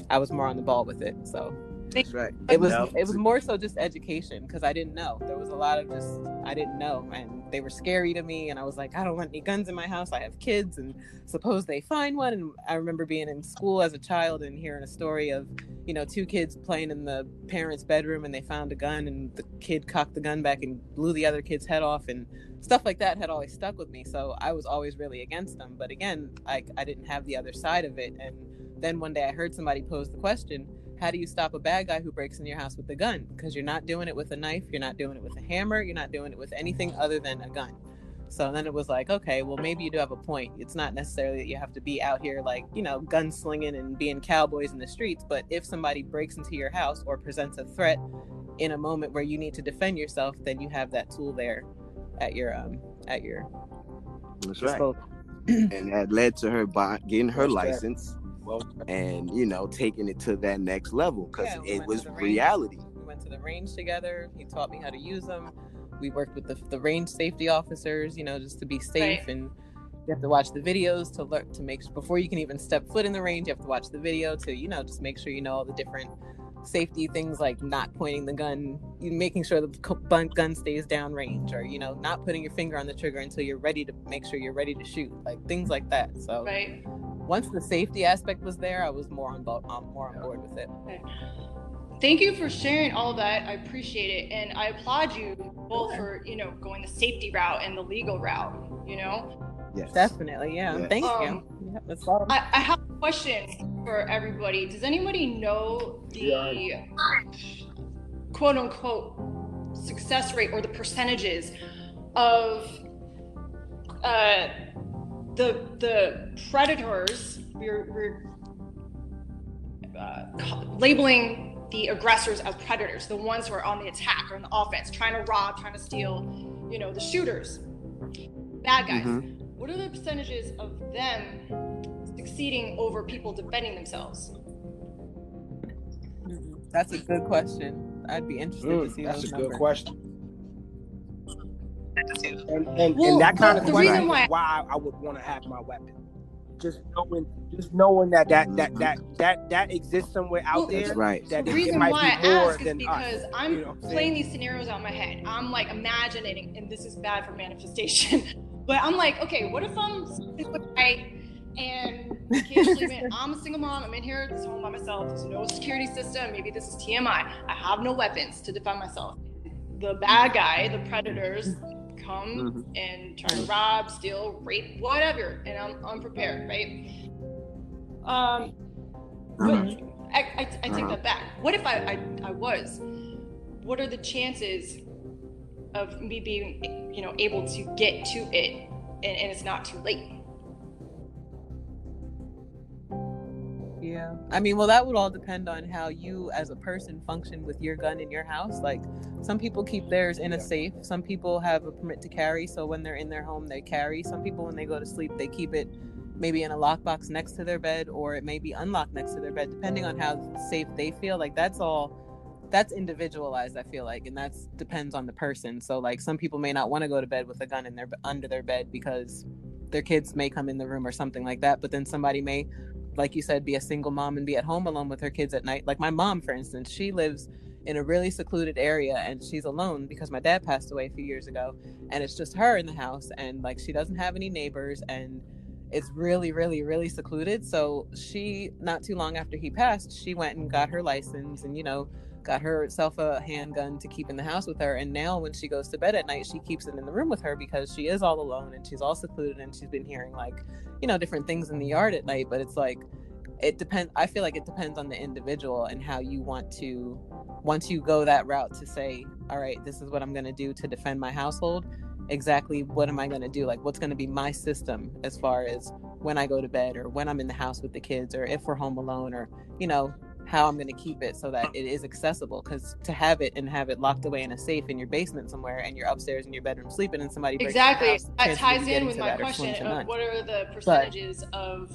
S5: i was more on the ball with it so
S4: That's right.
S5: it was
S4: Now,
S5: it was more so just education because I didn't know. There was a lot of just I didn't know, and they were scary to me. And I was like, I don't want any guns in my house. I have kids, and suppose they find one. And I remember being in school as a child and hearing a story of you know two kids playing in the parents' bedroom, and they found a gun, and the kid cocked the gun back and blew the other kid's head off, and stuff like that had always stuck with me. So I was always really against them. But again, I I didn't have the other side of it, and then one day I heard somebody pose the question how do you stop a bad guy who breaks in your house with a gun? Because you're not doing it with a knife, you're not doing it with a hammer, you're not doing it with anything other than a gun. So then it was like, okay, well, maybe you do have a point. It's not necessarily that you have to be out here like, you know, gunslinging and being cowboys in the streets. But if somebody breaks into your house or presents a threat in a moment where you need to defend yourself, then you have that tool there at your um at your
S4: That's right. And that led to her buy, getting her
S2: That's
S4: license
S2: Well,
S4: and you know taking it to that next level because
S5: Yeah, we
S4: it was
S5: to range.
S4: reality.
S5: We went to the range together. He taught me how to use them. We worked with the, the range safety officers, you know, just to be safe.
S1: Right.
S5: And you have to watch the videos to learn to make before you can even step foot in the range. You have to watch the video to, you know, just make sure you know all the different safety things like not pointing the gun, making sure the gun stays down range, or you know, not putting your finger on the trigger until you're ready to make sure you're ready to shoot, like things like that. So
S1: Right.
S5: Once the safety aspect was there, I was more on bo- um, more on board with it.
S1: Thank you for sharing all that. I appreciate it, and I applaud you both for you know going the safety route and the legal route. You know,
S4: Yes.
S5: Definitely, yeah.
S4: Yeah.
S5: Thank
S1: Um,
S5: you. Yeah, that's all.
S1: I, I have a question for everybody. Does anybody know the quote unquote success rate or the percentages of uh, the the predators? We're, we're uh, labeling the aggressors as predators, the ones who are on the attack or on the offense, trying to rob, trying to steal. You know, the shooters, bad guys.
S4: Mhm.
S1: What are the percentages of them succeeding over people defending themselves?
S5: That's a good question. I'd be interested to
S2: mm,
S5: see
S2: that's a
S5: those
S2: good question. And, and,
S1: Well,
S2: and that kind of
S1: the
S2: question
S1: reason why-
S2: why I would want to have my weapon. Just knowing, just knowing that that that that that that exists somewhere out
S1: Well,
S2: there.
S4: That's right.
S2: That
S1: The
S2: it,
S1: reason
S2: it might
S1: why I
S2: be more
S1: ask is because
S2: us.
S1: I'm
S2: you know what I'm saying?
S1: playing these scenarios out in my head. I'm like imagining, and this is bad for manifestation, but I'm like, okay, what if I'm sleeping with a guy and occasionally, I'm a single mom. I'm in here this home by myself. There's no security system. Maybe this is TMI. I have no weapons to defend myself. The bad guy, the predators, come
S4: Mhm.
S1: and try to rob, steal, rape, whatever, and I'm unprepared, right? Um, but I, I, I take
S4: Uh-huh.
S1: that back. What if I, I, I was? What are the chances of me being, you know, able to get to it and, and it's not too late?
S5: Yeah. I mean, well, that would all depend on how you as a person function with your gun in your house. Like, some people keep theirs in a
S2: Yeah.
S5: safe. Some people have a permit to carry. So when they're in their home, they carry. Some people, when they go to sleep, they keep it maybe in a lockbox next to their bed or it may be unlocked next to their bed, depending on how safe they feel. Like, that's all. That's individualized, I feel like, and that's depends on the person. So, like, some people may not want to go to bed with a gun in their under their bed because their kids may come in the room or something like that. But then somebody may like you said, be a single mom and be at home alone with her kids at night. Like my mom, for instance, she lives in a really secluded area and she's alone because my dad passed away a few years ago. And it's just her in the house and like she doesn't have any neighbors and it's really, really, really secluded. So she, not too long after he passed, she went and got her license and, you know, got herself a handgun to keep in the house with her. And now when she goes to bed at night, she keeps it in the room with her because she is all alone and she's all secluded and she's been hearing like, you know, different things in the yard at night. But it's like, it depends. I feel like it depends on the individual and how you want to, once you go that route to say, all right, this is what I'm going to do to defend my household. Exactly what am I going to do? Like, what's going to be my system as far as when I go to bed or when I'm in the house with the kids or if we're home alone or, you know, how I'm going to keep it so that it is accessible. Because to have it and have it locked away in a safe in your basement somewhere and you're upstairs in your bedroom sleeping and somebody
S1: Exactly.
S5: house,
S1: That ties in with my question of
S5: none.
S1: what are the percentages of,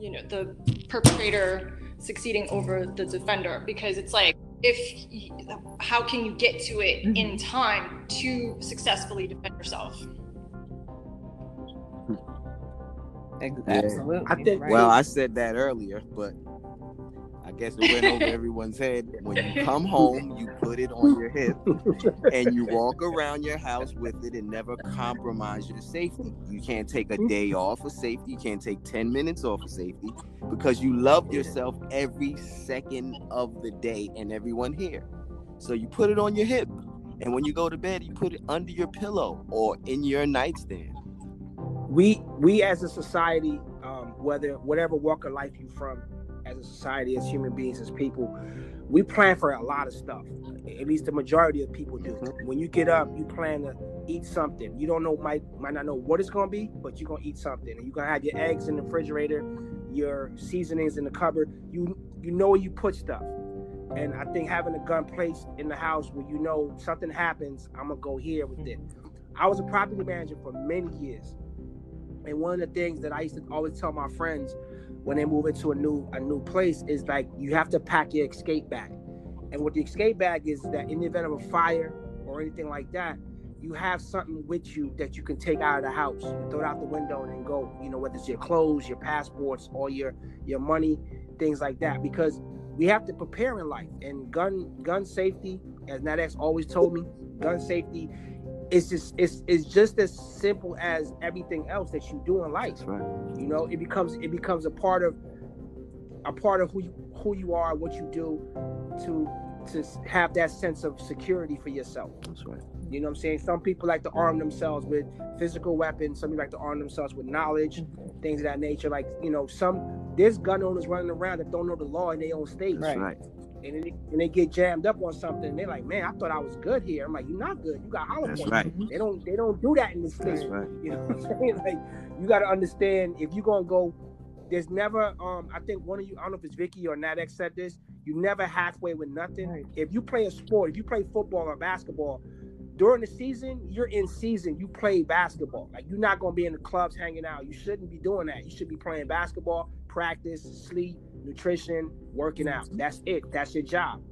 S1: you know, the perpetrator succeeding over the defender? Because it's like, if y- how can you get to it
S5: Mhm.
S1: in time to successfully defend yourself?
S5: Ex-
S4: Yeah.
S5: Absolutely.
S2: I think-
S5: right.
S4: Well, I said that earlier, but I guess it went over everyone's head. When you come home, you put it on your hip and you walk around your house with it and never compromise your safety. You can't take a day off of safety. You can't take 10 minutes off of safety because you love yourself every second of the day and everyone here. So you put it on your hip. And when you go to bed, you put it under your pillow or in your nightstand.
S2: we we as a society, um, whether whatever walk of life you're from, as a society, as human beings, as people, we plan for a lot of stuff. At least the majority of people do. Mm-hmm. When you get up, you plan to eat something. You don't know might might not know what it's gonna be, but you're gonna eat something, and you're gonna have your eggs in the refrigerator, your seasonings in the cupboard. You you know where you put stuff. And I think having a gun placed in the house where you know something happens, I'm gonna go here with it. Mm-hmm. I was a property manager for many years. And one of the things that I used to always tell my friends when they move into a new a new place is like you have to pack your escape bag. And what the escape bag is that in the event of a fire or anything like that, you have something with you that you can take out of the house. Throw it out the window and then go, you know, whether it's your clothes, your passports, or your your money, things like that. Because we have to prepare in life. And gun gun safety, as Nadex always told me, gun safety it's just it's it's just as simple as everything else that you do in life.
S4: That's right.
S2: You know, it becomes it becomes a part of a part of who you who you are, what you do to to have that sense of security for yourself.
S4: That's right.
S2: You know what I'm saying? Some people like to arm themselves with physical weapons, some people like to arm themselves with knowledge, mm-hmm. things of that nature. Like, you know, some there's gun owners running around that don't know the law in their own state.
S4: That's
S5: Right.
S4: right.
S2: And they, and they get jammed up on something and they're like, Man, I thought I was good here. I'm like, You're not good. You got hollow
S4: That's
S2: points.
S4: right.
S2: They don't they don't do that in this state.
S4: That's right.
S2: You know what I'm saying? Like you gotta understand if you're gonna go, there's never um I think one of you, I don't know if it's Vicky or Nadex said this, you never halfway with nothing.
S5: Right.
S2: If you play a sport, if you play football or basketball, during the season, you're in season, you play basketball. Like you're not gonna be in the clubs hanging out. You shouldn't be doing that. You should be playing basketball, practice, sleep, nutrition, working out. That's it. That's your job.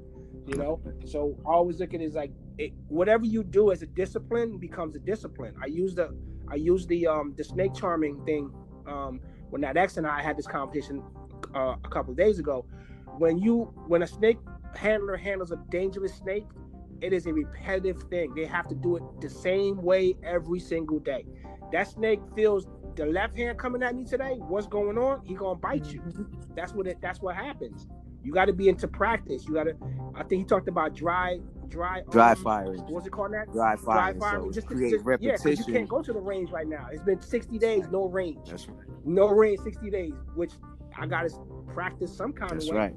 S2: You know? So always look at like it, whatever you do as a discipline becomes a discipline. I use the I use the um the snake charming thing um when that ex and I had this conversation uh, a couple of days ago. When you when a snake handler handles a dangerous snake, it is a repetitive thing. They have to do it the same way every single day. That snake feels the left hand coming at me today, what's going on? He gonna bite you. That's what it. That's what happens. You got to be into practice. You got to. I think he talked about dry, dry,
S3: Dry
S2: um,
S3: firing.
S2: What's it called? That
S3: Dry firing.
S2: dry
S3: firing. So
S2: just,
S3: create
S2: just yeah, 'cause
S3: repetition.
S2: you can't go to the range right now. It's been 60 days, no range,
S3: That's right.
S2: no range, 60 days. Which I got to practice some kind
S3: That's
S2: of way.
S3: right.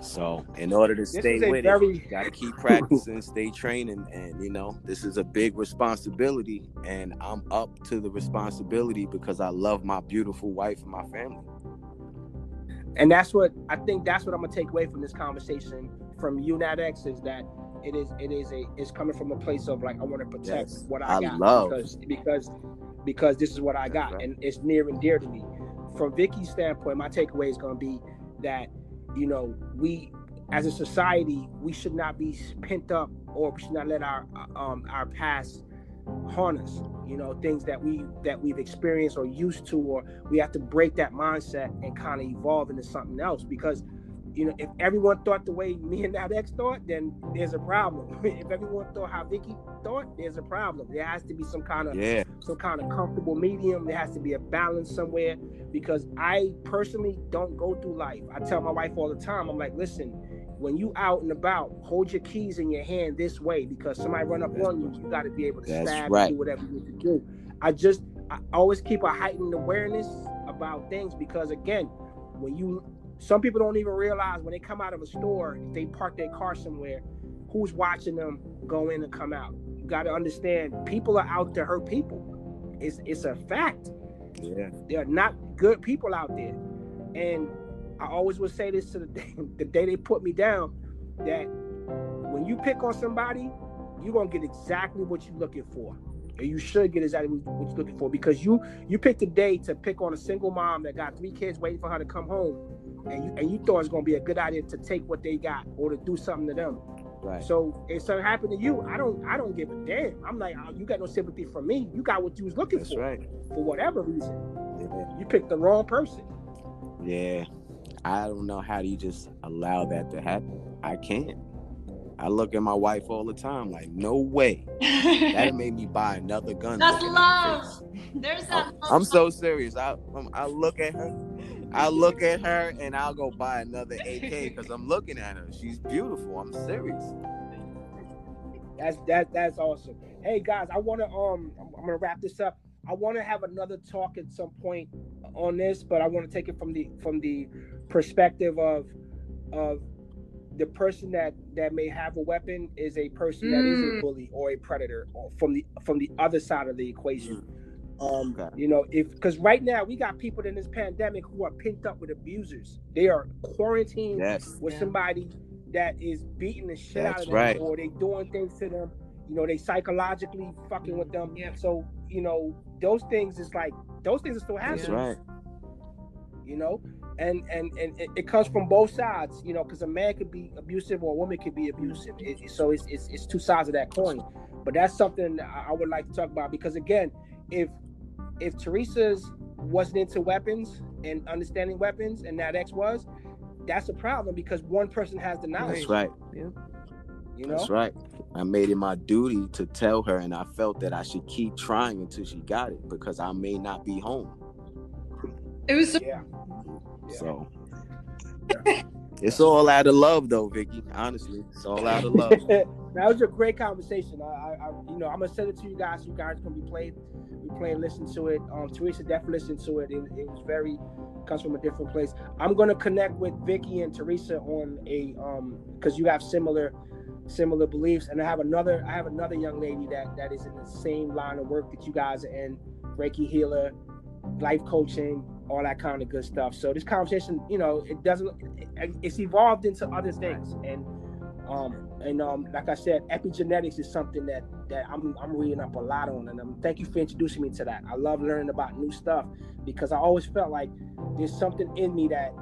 S3: So in order to
S2: This
S3: stay with
S2: very-
S3: it, you gotta keep practicing, stay training, and you know this is a big responsibility, and I'm up to the responsibility because I love my beautiful wife and my family.
S2: and that's what I think. That's what I'm gonna take away from this conversation from you, is that it is it is a it's coming from a place of like I want to protect
S3: Yes.
S2: what I,
S3: I
S2: got
S3: love-
S2: because because because this is what I got
S3: right.
S2: and it's near and dear to me. From Vicky's standpoint, my takeaway is gonna be that you know we as a society we should not be pent up or we should not let our um our past haunt us you know things that we that we've experienced or used to or we have to break that mindset and kind of evolve into something else because you know if everyone thought the way me and that ex thought then there's a problem if everyone thought how vicky thought there's a problem there has to be some kind of
S3: Yeah,
S2: some kind of comfortable medium. There has to be a balance somewhere because I personally don't go through life. I tell my wife all the time, I'm like, listen, when you out and about, hold your keys in your hand this way because somebody run up on you, you got to be able to
S3: That's
S2: stab and
S3: right.
S2: do whatever you need to do. I just I always keep a heightened awareness about things because again, when you some people don't even realize when they come out of a store, if they park their car somewhere, who's watching them go in and come out. You got to understand, people are out to hurt people. It's it's a fact.
S3: yeah,
S2: There are not good people out there, and I always would say this to the day, the day they put me down, that when you pick on somebody, you're gonna get exactly what you're looking for. And you should get exactly what you're looking for because you you picked a day to pick on a single mom that got three kids waiting for her to come home, and you and you thought it's gonna be a good idea to take what they got or to do something to them.
S3: right.
S2: So if something happened to you, I don't I don't give a damn. I'm like, oh, you got no sympathy for me. You got what you was looking
S3: That's
S2: for
S3: right.
S2: for whatever reason.
S3: Yeah.
S2: You picked the wrong person.
S3: Yeah. I don't know how do you just allow that to happen. I can't. I look at my wife all the time, like, no way. that made me buy another gun.
S1: That's
S3: looking at her
S1: love.
S3: face.
S1: There's that.
S3: I'm, I'm so serious. I um, I look at her, I look at her, and I'll go buy another AK because I'm looking at her. She's beautiful. I'm serious.
S2: That's that that's awesome. Hey guys, I want to um I'm, I'm gonna wrap this up. I want to have another talk at some point on this, but I want to take it from the from the perspective of of the person that that may have a weapon is a person that is a
S1: Mm.
S2: bully or a predator or from the from the other side of the equation. Um,
S3: Okay.
S2: you know, if because right now we got people in this pandemic who are pent up with abusers. They are quarantined
S3: Yes.
S2: with
S1: Yeah.
S2: somebody that is beating the shit out of them
S3: right.
S2: or they doing things to them you know they psychologically fucking with them
S1: Yep.
S2: so you know those things is like those things are still happening
S3: That's right.
S2: you know and and and it, it comes from both sides you know because a man could be abusive or a woman could be abusive it, it- so it's, it's it's two sides of that coin but that's something I I would like to talk about because again if if Teresa's wasn't into weapons and understanding weapons and that ex was that's a problem because one person has the knowledge
S3: That's right. Yeah.
S2: You know
S3: That's right. I made it my duty to tell her, and I felt that I should keep trying until she got it because I may not be home.
S6: It was so
S2: yeah Yeah.
S3: So it's all out of love, though, Vicky. Honestly, it's all out of love.
S2: that was a great conversation. I, I, you know, I'm gonna send it to you guys. You guys can be played, be playing, listen to it. Um, Teresa definitely listened to it. It, it was very comes from a different place. I'm gonna connect with Vicky and Teresa on a um, because you have similar similar beliefs, and I have another I have another young lady that that is in the same line of work that you guys are in, Reiki healer, life coaching, all that kind of good stuff. So this conversation, you know, it doesn't it, it's evolved into other things, and um, and um, like I said, epigenetics is something that that I'm I'm reading up a lot on, and um, thank you for introducing me to that. I love learning about new stuff because I always felt like there's something in me that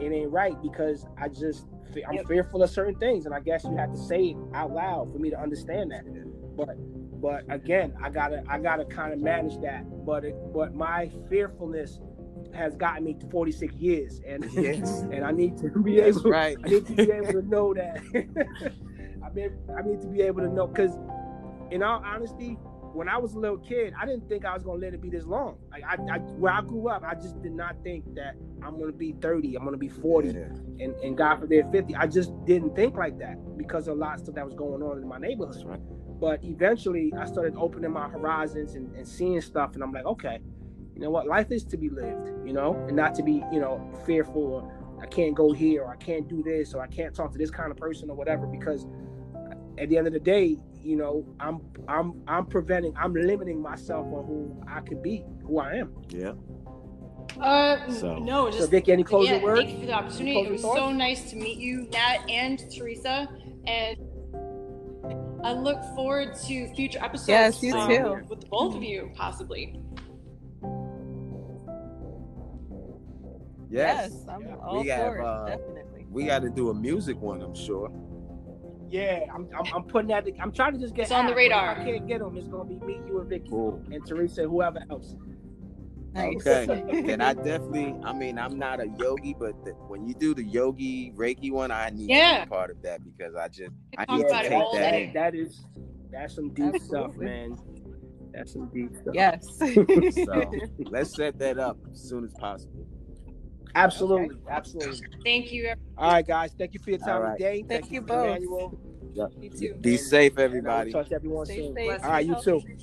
S2: it ain't right because I just I'm
S1: Yep.
S2: fearful of certain things, and I guess you have to say it out loud for me to understand that. But but again, I gotta I gotta kind of manage that. But it, but my fearfulness has gotten me to 46 years, and
S3: Yes.
S2: and I need to be
S3: That's
S2: able
S3: right.
S2: I need to be able to know that. I I need to be able to know because, in all honesty, when I was a little kid, I didn't think I was gonna let it be this long. Like I, I where I grew up, I just did not think that I'm gonna be 30, I'm gonna be 40,
S3: Yeah.
S2: and, and God forbid 50. I just didn't think like that because of a lot of stuff that was going on in my neighborhood.
S3: Right.
S2: But eventually, I started opening my horizons and, and seeing stuff, and I'm like, okay, you know what? Life is to be lived, you know, and not to be, you know, fearful or I can't go here or I can't do this or I can't talk to this kind of person or whatever. Because at the end of the day, you know, I'm I'm I'm preventing, I'm limiting myself on who I could be, who I am.
S3: Yeah.
S1: Uh,
S3: So-
S1: no, just
S2: So, Vicky, any closing
S1: again,
S2: words?
S1: Thank you for the opportunity. It was
S2: thoughts?
S1: so nice to meet you, Nat and Teresa, and I look forward to future episodes.
S5: Yes, you
S1: um,
S5: too.
S1: With both of you, possibly.
S3: Yes.
S5: I'm
S2: Yeah.
S5: all
S3: We have,
S5: for it,
S3: uh,
S5: definitely.
S3: We got to do a music one, I'm sure.
S2: Yeah, I'm, I'm, I'm putting that. I'm trying to just get.
S1: It's on the
S2: Al, but if
S1: radar.
S2: I can't get them. It's gonna be me, you, and Vicky,
S3: Cool.
S2: and Teresa, whoever else.
S5: Nice.
S3: Okay. and I definitely, I mean, I'm not a yogi, but the, when you do the yogi Reiki one, I need to be part of that because I just,
S1: We
S3: I need to take that
S1: day.
S3: in.
S2: that is that's some deep stuff,
S5: Absolutely.
S2: man. That's some deep stuff.
S5: Yes.
S3: So let's set that up as soon as possible.
S2: Absolutely, absolutely.
S1: Thank you. Everybody.
S2: All right, guys. Thank you for your time
S3: All right.
S2: today.
S5: Thank you
S2: for
S5: both.
S2: Emmanuel.
S1: You too.
S3: Be safe,
S2: And I will
S3: everybody.
S2: Talk to everyone
S5: Stay
S2: soon.
S5: safe.
S2: All right, you too.
S5: healthy.